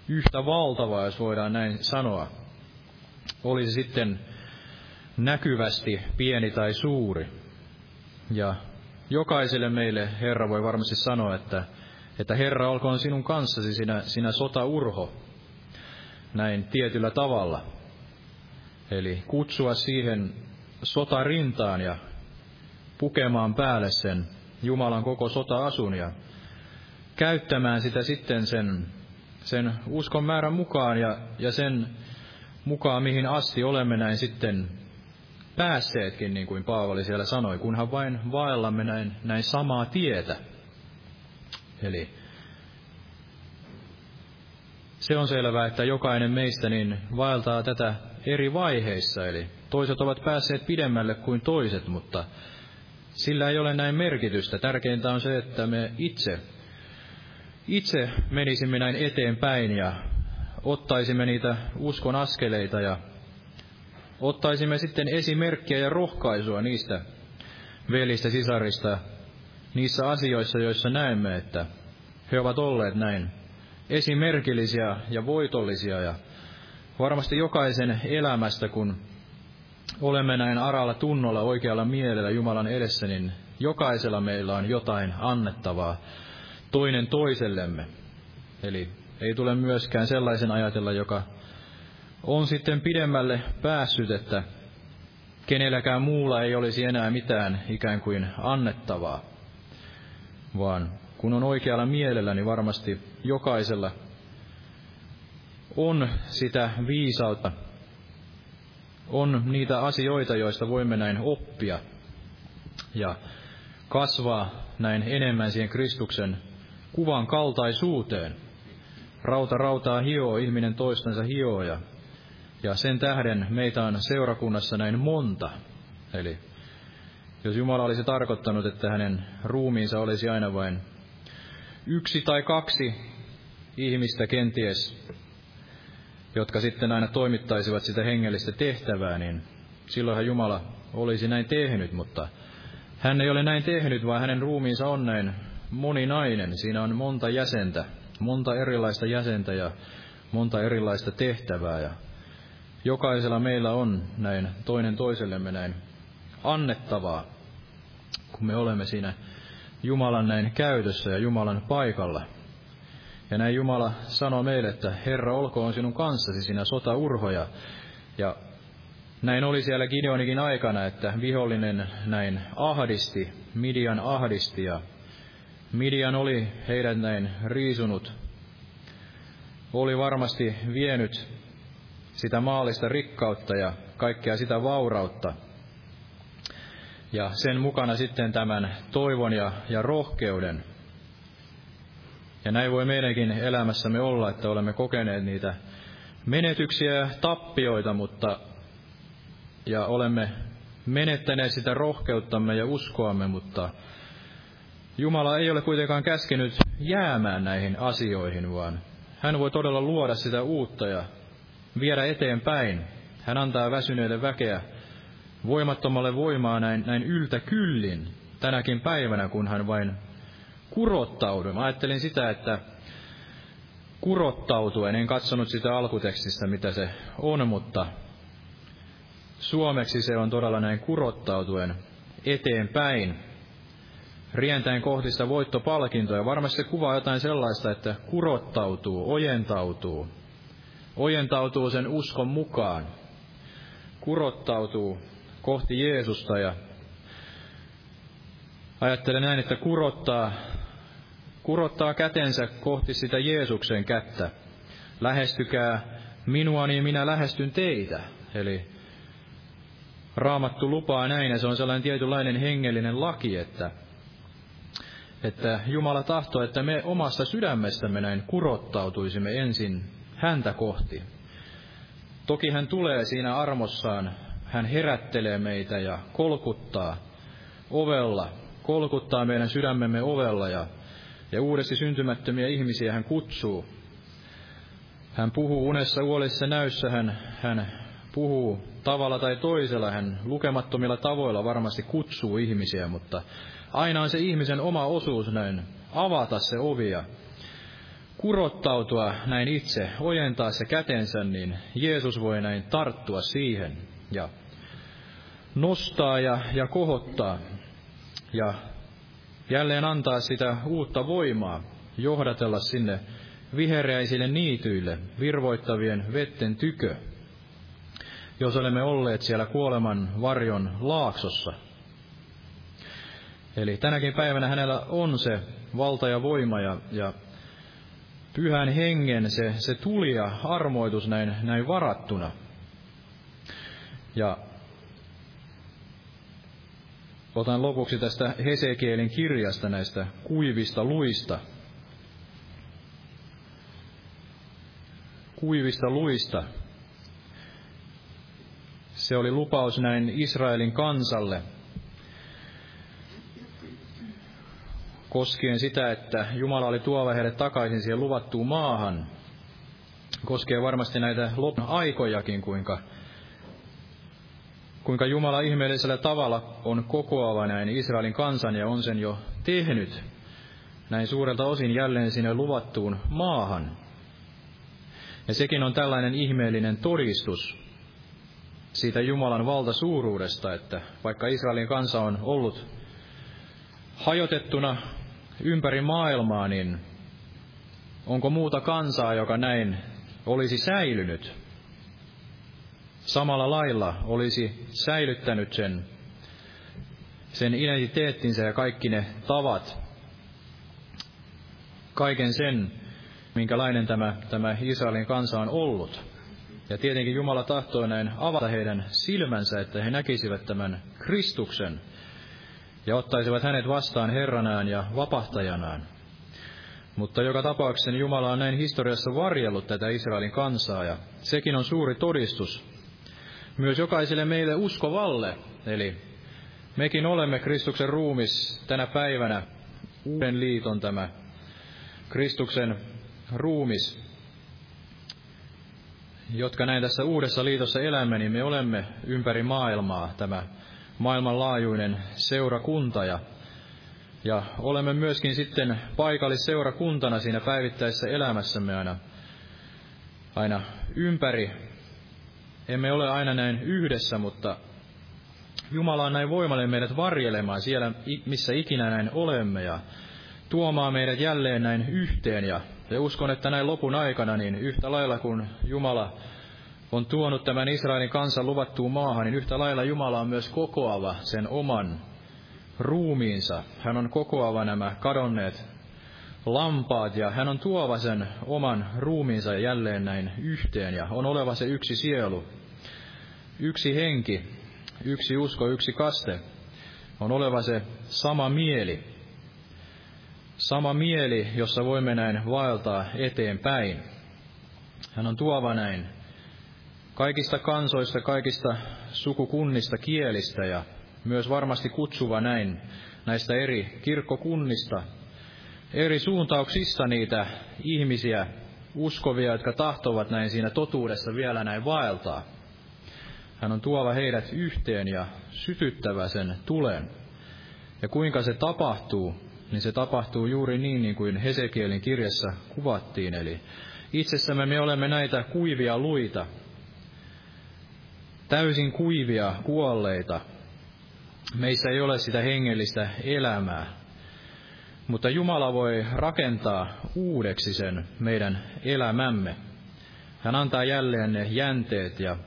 yhtä valtava, jos voidaan näin sanoa. Olisi sitten näkyvästi pieni tai suuri. Ja jokaiselle meille Herra voi varmasti sanoa, että että Herra olkoon sinun kanssasi sinä, sinä sotaurho, näin tietyllä tavalla. Eli kutsua siihen sotarintaan ja pukemaan päälle sen Jumalan koko sota-asun ja käyttämään sitä sitten sen, sen uskon määrän mukaan ja, ja sen mukaan, mihin asti olemme näin sitten päässeetkin, niin kuin Paavali siellä sanoi, kunhan vain vaellamme näin, näin samaa tietä. Eli se on selvää, että jokainen meistä niin vaeltaa tätä eri vaiheissa, eli toiset ovat päässeet pidemmälle kuin toiset, mutta sillä ei ole näin merkitystä. Tärkeintä on se, että me itse itse menisimme näin eteenpäin ja ottaisimme niitä uskon askeleita ja ottaisimme sitten esimerkkiä ja rohkaisua niistä velistä sisarista niissä asioissa, joissa näemme, että he ovat olleet näin esimerkillisiä ja voitollisia ja varmasti jokaisen elämästä, kun olemme näin aralla tunnolla, oikealla mielellä Jumalan edessä, niin jokaisella meillä on jotain annettavaa toinen toisellemme. Eli ei tule myöskään sellaisen ajatella, joka on sitten pidemmälle päässyt, että kenelläkään muulla ei olisi enää mitään ikään kuin annettavaa, vaan kun on oikealla mielellä, niin varmasti jokaisella on sitä viisautta, on niitä asioita, joista voimme näin oppia ja kasvaa näin enemmän siihen Kristuksen kuvan kaltaisuuteen. Rauta rautaa hioo, ihminen toistensa hioo ja, ja sen tähden meitä on seurakunnassa näin monta. Eli jos Jumala olisi tarkoittanut, että hänen ruumiinsa olisi aina vain yksi tai kaksi ihmistä kenties, jotka sitten aina toimittaisivat sitä hengellistä tehtävää, niin silloinhan Jumala olisi näin tehnyt, mutta hän ei ole näin tehnyt, vaan hänen ruumiinsa on näin moninainen. Siinä on monta jäsentä, monta erilaista jäsentä ja monta erilaista tehtävää. Ja jokaisella meillä on näin toinen toisellemme näin annettavaa, kun me olemme siinä Jumalan näin käytössä ja Jumalan paikalla. Ja näin Jumala sanoo meille, että Herra olkoon sinun kanssasi sinä sotaurhoja. Ja näin oli siellä Gideonikin aikana, että vihollinen näin ahdisti, Midian ahdisti ja Midian oli heidät näin riisunut, oli varmasti vienyt sitä maallista rikkautta ja kaikkea sitä vaurautta. Ja sen mukana sitten tämän toivon ja, ja rohkeuden. Ja näin voi meidänkin elämässämme olla, että olemme kokeneet niitä menetyksiä ja tappioita, mutta ja olemme menettäneet sitä rohkeuttamme ja uskoamme, mutta Jumala ei ole kuitenkaan käskenyt jäämään näihin asioihin, vaan hän voi todella luoda sitä uutta ja viedä eteenpäin. Hän antaa väsyneille väkeä voimattomalle voimaa näin, näin yltä kyllin tänäkin päivänä, kun hän vain kurottaudu. Mä ajattelin sitä, että kurottautuen, en katsonut sitä alkutekstistä, mitä se on, mutta suomeksi se on todella näin kurottautuen eteenpäin rientäen kohti sitä voittopalkintoa. Varmasti se kuvaa jotain sellaista, että kurottautuu, ojentautuu. Ojentautuu sen uskon mukaan. Kurottautuu kohti Jeesusta ja ajattelen näin, että kurottaa, kurottaa kätensä kohti sitä Jeesuksen kättä. Lähestykää minua, niin minä lähestyn teitä. Eli Raamattu lupaa näin, ja se on sellainen tietynlainen hengellinen laki, että että Jumala tahtoo, että me omassa sydämestämme näin kurottautuisimme ensin häntä kohti. Toki hän tulee siinä armossaan, hän herättelee meitä ja kolkuttaa ovella, kolkuttaa meidän sydämemme ovella ja, ja uudesti syntymättömiä ihmisiä hän kutsuu. Hän puhuu unessa, uolissa, näyssä, hän, hän puhuu tavalla tai toisella, hän lukemattomilla tavoilla varmasti kutsuu ihmisiä, mutta Aina on se ihmisen oma osuus näin avata se ovi ja kurottautua näin itse, ojentaa se kätensä, niin Jeesus voi näin tarttua siihen ja nostaa ja, ja kohottaa ja jälleen antaa sitä uutta voimaa, johdatella sinne vihereisille niityille, virvoittavien vetten tykö. Jos olemme olleet siellä kuoleman varjon laaksossa, Eli tänäkin päivänä hänellä on se valta ja voima ja, ja pyhän hengen se, se tuli ja armoitus näin, näin varattuna. Ja otan lopuksi tästä Hesekielin kirjasta näistä kuivista luista. Kuivista luista. Se oli lupaus näin Israelin kansalle – koskien sitä, että Jumala oli tuova heidät takaisin siihen luvattuun maahan. Koskee varmasti näitä lopun aikojakin, kuinka, kuinka Jumala ihmeellisellä tavalla on kokoava näin Israelin kansan ja on sen jo tehnyt näin suurelta osin jälleen sinne luvattuun maahan. Ja sekin on tällainen ihmeellinen todistus siitä Jumalan valtasuuruudesta, että vaikka Israelin kansa on ollut hajotettuna ympäri maailmaa, niin onko muuta kansaa, joka näin olisi säilynyt? Samalla lailla olisi säilyttänyt sen, sen identiteettinsä ja kaikki ne tavat, kaiken sen, minkälainen tämä, tämä Israelin kansa on ollut. Ja tietenkin Jumala tahtoi näin avata heidän silmänsä, että he näkisivät tämän Kristuksen ja ottaisivat hänet vastaan Herranään ja vapahtajanaan. Mutta joka tapauksessa Jumala on näin historiassa varjellut tätä Israelin kansaa, ja sekin on suuri todistus myös jokaiselle meille uskovalle. Eli mekin olemme Kristuksen ruumis tänä päivänä, uuden liiton tämä Kristuksen ruumis, jotka näin tässä uudessa liitossa elämme, niin me olemme ympäri maailmaa tämä maailmanlaajuinen seurakunta ja, ja olemme myöskin sitten paikallisseurakuntana siinä päivittäisessä elämässämme aina, aina ympäri. Emme ole aina näin yhdessä, mutta Jumala on näin voimallinen meidät varjelemaan siellä, missä ikinä näin olemme ja tuomaan meidät jälleen näin yhteen. Ja, ja uskon, että näin lopun aikana, niin yhtä lailla kuin Jumala on tuonut tämän Israelin kansan luvattuun maahan, niin yhtä lailla Jumala on myös kokoava sen oman ruumiinsa. Hän on kokoava nämä kadonneet lampaat ja hän on tuova sen oman ruumiinsa jälleen näin yhteen ja on oleva se yksi sielu, yksi henki, yksi usko, yksi kaste. On oleva se sama mieli, sama mieli, jossa voimme näin vaeltaa eteenpäin. Hän on tuova näin kaikista kansoista, kaikista sukukunnista, kielistä ja myös varmasti kutsuva näin näistä eri kirkkokunnista, eri suuntauksista niitä ihmisiä, uskovia, jotka tahtovat näin siinä totuudessa vielä näin vaeltaa. Hän on tuova heidät yhteen ja sytyttävä sen tulen. Ja kuinka se tapahtuu, niin se tapahtuu juuri niin, niin kuin Hesekielin kirjassa kuvattiin. Eli itsessämme me olemme näitä kuivia luita, täysin kuivia, kuolleita. Meissä ei ole sitä hengellistä elämää. Mutta Jumala voi rakentaa uudeksi sen meidän elämämme. Hän antaa jälleen ne jänteet ja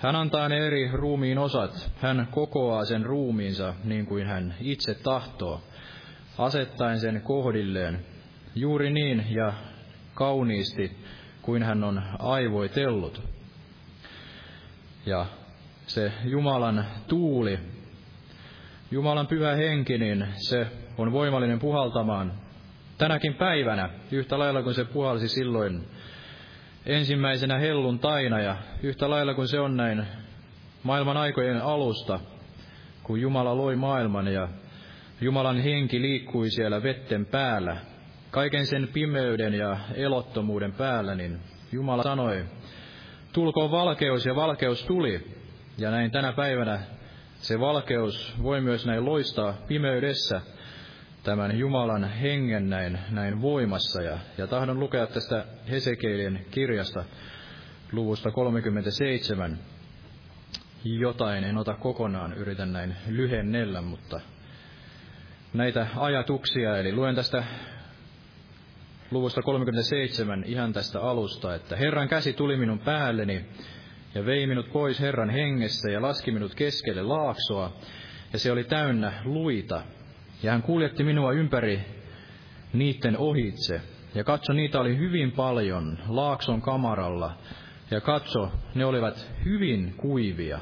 hän antaa ne eri ruumiin osat. Hän kokoaa sen ruumiinsa niin kuin hän itse tahtoo, asettaen sen kohdilleen juuri niin ja kauniisti kuin hän on aivoitellut. Ja se Jumalan tuuli, Jumalan pyhä henki, niin se on voimallinen puhaltamaan tänäkin päivänä, yhtä lailla kuin se puhalsi silloin ensimmäisenä hellun taina ja yhtä lailla kuin se on näin maailman aikojen alusta, kun Jumala loi maailman ja Jumalan henki liikkui siellä vetten päällä, kaiken sen pimeyden ja elottomuuden päällä, niin Jumala sanoi, tulkoon valkeus ja valkeus tuli. Ja näin tänä päivänä se valkeus voi myös näin loistaa pimeydessä tämän Jumalan hengen näin, näin voimassa. Ja, ja tahdon lukea tästä Hesekielin kirjasta luvusta 37 jotain, en ota kokonaan, yritän näin lyhennellä, mutta näitä ajatuksia, eli luen tästä luvusta 37 ihan tästä alusta, että Herran käsi tuli minun päälleni ja vei minut pois Herran hengessä ja laski minut keskelle laaksoa, ja se oli täynnä luita. Ja hän kuljetti minua ympäri niiden ohitse, ja katso, niitä oli hyvin paljon laakson kamaralla, ja katso, ne olivat hyvin kuivia.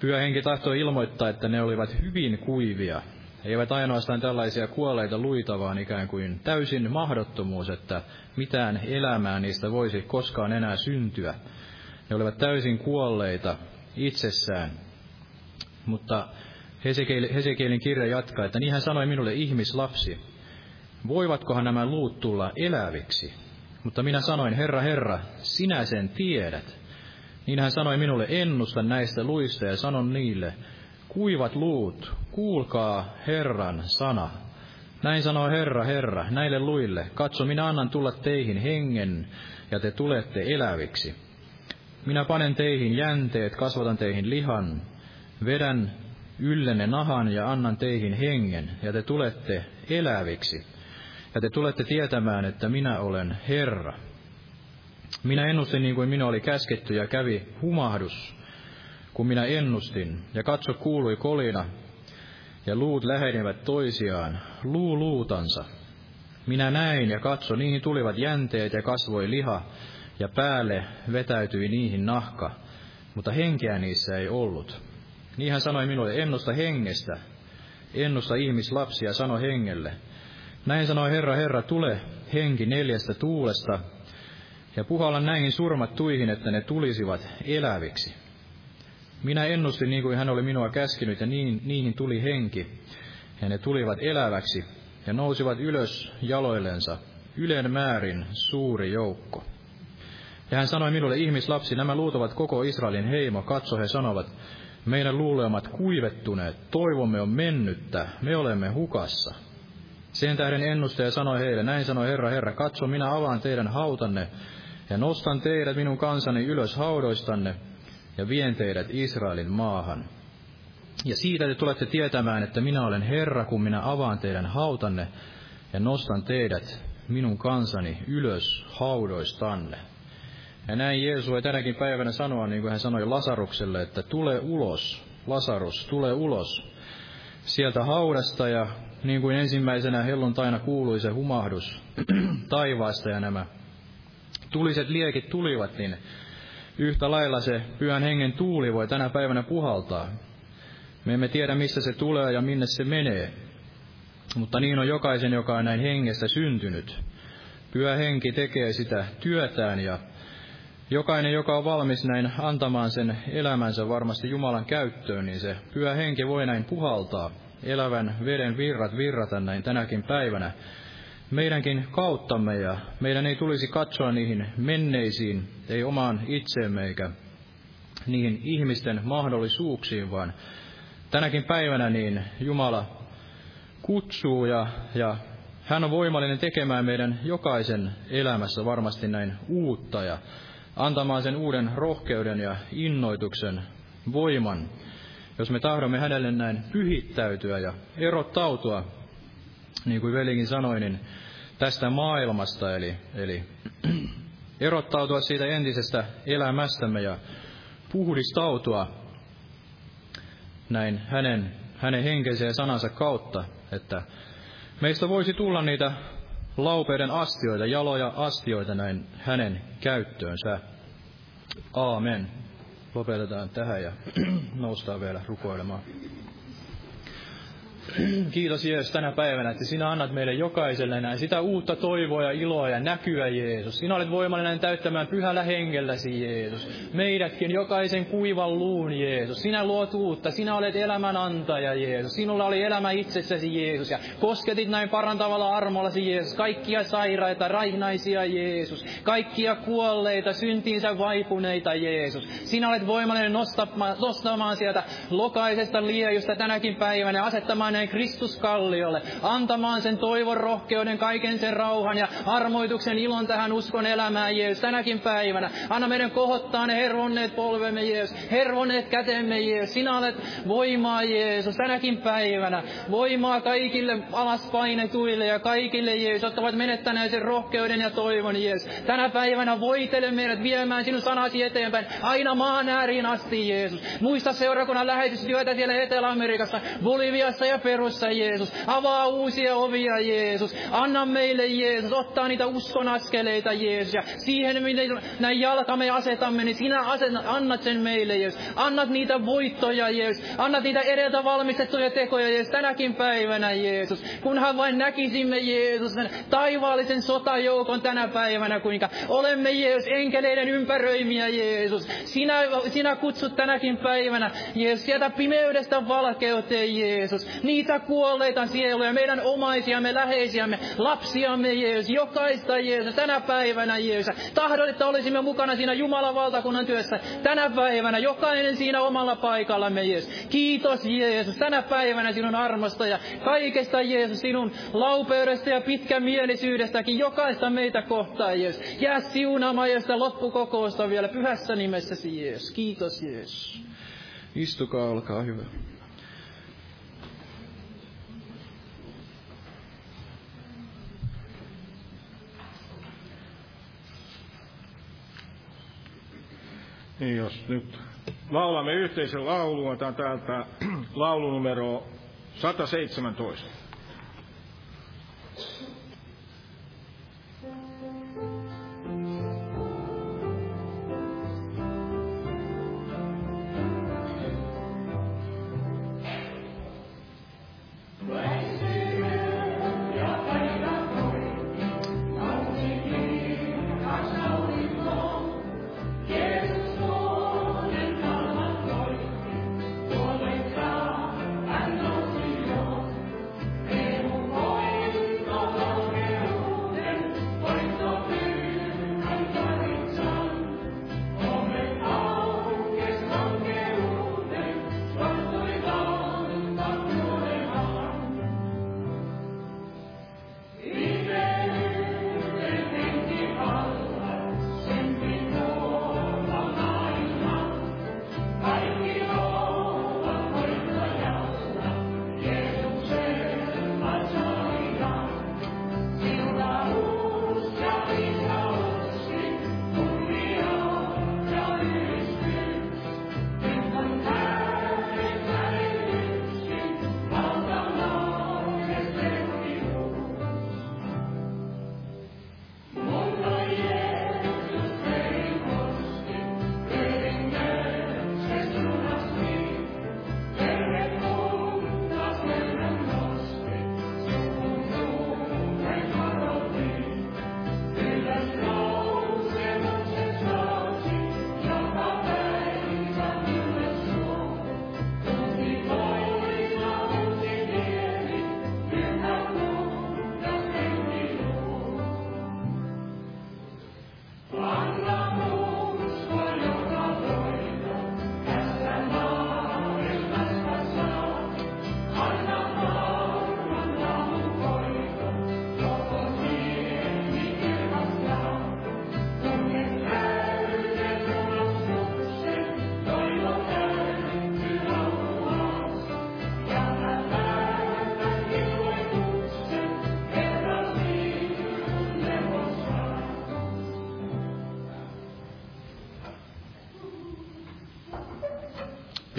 Pyhä henki tahtoi ilmoittaa, että ne olivat hyvin kuivia, eivät ainoastaan tällaisia kuolleita luita, vaan ikään kuin täysin mahdottomuus, että mitään elämää niistä voisi koskaan enää syntyä. Ne olivat täysin kuolleita itsessään. Mutta Hesekielin kirja jatkaa, että niin hän sanoi minulle ihmislapsi, voivatkohan nämä luut tulla eläviksi? Mutta minä sanoin, Herra, Herra, sinä sen tiedät. Niin hän sanoi minulle, ennusta näistä luista ja sanon niille, kuivat luut, kuulkaa Herran sana. Näin sanoo Herra, Herra, näille luille, katso, minä annan tulla teihin hengen, ja te tulette eläviksi. Minä panen teihin jänteet, kasvatan teihin lihan, vedän yllenne nahan ja annan teihin hengen, ja te tulette eläviksi. Ja te tulette tietämään, että minä olen Herra. Minä ennustin niin kuin minä oli käsketty ja kävi humahdus, kun minä ennustin. Ja katso kuului kolina, ja luut lähenevät toisiaan, luu luutansa. Minä näin ja katso, niihin tulivat jänteet ja kasvoi liha, ja päälle vetäytyi niihin nahka, mutta henkeä niissä ei ollut. Niin hän sanoi minulle, ennusta hengestä, ennusta ihmislapsia, sano hengelle. Näin sanoi Herra, Herra, tule henki neljästä tuulesta, ja puhalla näihin surmat tuihin, että ne tulisivat eläviksi. Minä ennustin niin kuin hän oli minua käskinyt, ja niin, niihin tuli henki, ja ne tulivat eläväksi, ja nousivat ylös jaloillensa, ylen määrin suuri joukko. Ja hän sanoi minulle, ihmislapsi, nämä luut koko Israelin heimo, katso he sanovat, meidän luulemat kuivettuneet, toivomme on mennyttä, me olemme hukassa. Sen tähden ennustaja sanoi heille, näin sanoi Herra, Herra, katso, minä avaan teidän hautanne, ja nostan teidät minun kansani ylös haudoistanne, ja vien teidät Israelin maahan. Ja siitä te tulette tietämään, että minä olen Herra, kun minä avaan teidän hautanne, ja nostan teidät minun kansani ylös haudoistanne. Ja näin Jeesus voi tänäkin päivänä sanoa, niin kuin hän sanoi Lasarukselle, että tule ulos, Lasarus, tule ulos sieltä haudasta ja niin kuin ensimmäisenä helluntaina kuului se humahdus [CLEARS THROAT] taivaasta ja nämä tuliset liekit tulivat, niin yhtä lailla se pyhän hengen tuuli voi tänä päivänä puhaltaa. Me emme tiedä, mistä se tulee ja minne se menee. Mutta niin on jokaisen, joka on näin hengestä syntynyt. Pyhä henki tekee sitä työtään ja Jokainen, joka on valmis näin antamaan sen elämänsä varmasti Jumalan käyttöön, niin se pyhä henki voi näin puhaltaa, elävän veden virrat virrata näin tänäkin päivänä. Meidänkin kauttamme, ja meidän ei tulisi katsoa niihin menneisiin, ei omaan itseemme eikä niihin ihmisten mahdollisuuksiin, vaan tänäkin päivänä niin Jumala kutsuu ja, ja hän on voimallinen tekemään meidän jokaisen elämässä varmasti näin uutta ja antamaan sen uuden rohkeuden ja innoituksen voiman, jos me tahdomme hänelle näin pyhittäytyä ja erottautua, niin kuin velikin sanoi, niin tästä maailmasta, eli, eli [CLEARS THROAT] erottautua siitä entisestä elämästämme ja puhdistautua näin hänen, hänen henkensä sanansa kautta, että meistä voisi tulla niitä laupeiden astioita, jaloja astioita näin hänen käyttöönsä. Aamen. Lopetetaan tähän ja [CLEARS THROAT] noustaan vielä rukoilemaan. [CLEARS THROAT] Kiitos Jeesus tänä päivänä, että sinä annat meille jokaiselle näin sitä uutta toivoa ja iloa ja näkyä Jeesus. Sinä olet voimallinen täyttämään pyhällä hengelläsi Jeesus. Meidätkin jokaisen kuivan luun Jeesus. Sinä luot uutta, sinä olet elämän antaja Jeesus. Sinulla oli elämä itsessäsi Jeesus ja kosketit näin parantavalla armollasi Jeesus. Kaikkia sairaita, raihnaisia Jeesus. Kaikkia kuolleita, syntiinsä vaipuneita Jeesus. Sinä olet voimallinen nostamaan, nostamaan sieltä lokaisesta liejusta tänäkin päivänä ja asettamaan näin Kristuskalliolle, antamaan sen toivon rohkeuden, kaiken sen rauhan ja armoituksen ilon tähän uskon elämään, Jeesus, tänäkin päivänä. Anna meidän kohottaa ne hervonneet polvemme, Jeesus, hervonneet kätemme, Jeesus. Sinä olet voimaa, Jeesus, tänäkin päivänä. Voimaa kaikille alaspainetuille ja kaikille, Jeesus, jotka ovat menettäneet sen rohkeuden ja toivon, Jeesus. Tänä päivänä voitele meidät viemään sinun sanasi eteenpäin, aina maan ääriin asti, Jeesus. Muista seurakunnan lähetystyötä siellä Etelä-Amerikassa, Boliviassa ja perussa, Jeesus. Avaa uusia ovia, Jeesus. Anna meille, Jeesus, ottaa niitä uskon askeleita, Jeesus. Ja siihen, miten näin jalkamme asetamme, niin sinä aset, annat sen meille, Jeesus. Annat niitä voittoja, Jeesus. Annat niitä edeltä valmistettuja tekoja, Jeesus, tänäkin päivänä, Jeesus. Kunhan vain näkisimme, Jeesus, sen taivaallisen sotajoukon tänä päivänä, kuinka olemme, Jeesus, enkeleiden ympäröimiä, Jeesus. Sinä, sinä kutsut tänäkin päivänä, Jeesus, sieltä pimeydestä valkeuteen, Jeesus. Niitä kuolleita sieluja, meidän omaisiamme, läheisiämme, lapsiamme, Jeesus. Jokaista, Jeesus, tänä päivänä, Jeesus. Tahdon, että olisimme mukana siinä Jumalan valtakunnan työssä tänä päivänä, jokainen siinä omalla paikallamme, Jeesus. Kiitos, Jeesus, tänä päivänä sinun armosta ja kaikesta, Jeesus, sinun laupeudesta ja pitkämielisyydestäkin, jokaista meitä kohtaan, Jeesus. Jää siunaamaan sitä loppukokousta vielä pyhässä nimessäsi, Jeesus. Kiitos, Jeesus. Istukaa, olkaa hyvä. Jos nyt laulamme yhteisen laulun, otan täältä [CLEARS THROAT] laulunumero 117.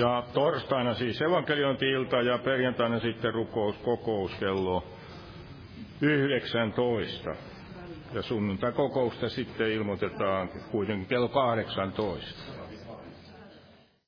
Ja torstaina siis evankeliointi-ilta ja perjantaina sitten rukous, kokous kello 19. Ja sunnuntai kokousta sitten ilmoitetaan kuitenkin kello 18.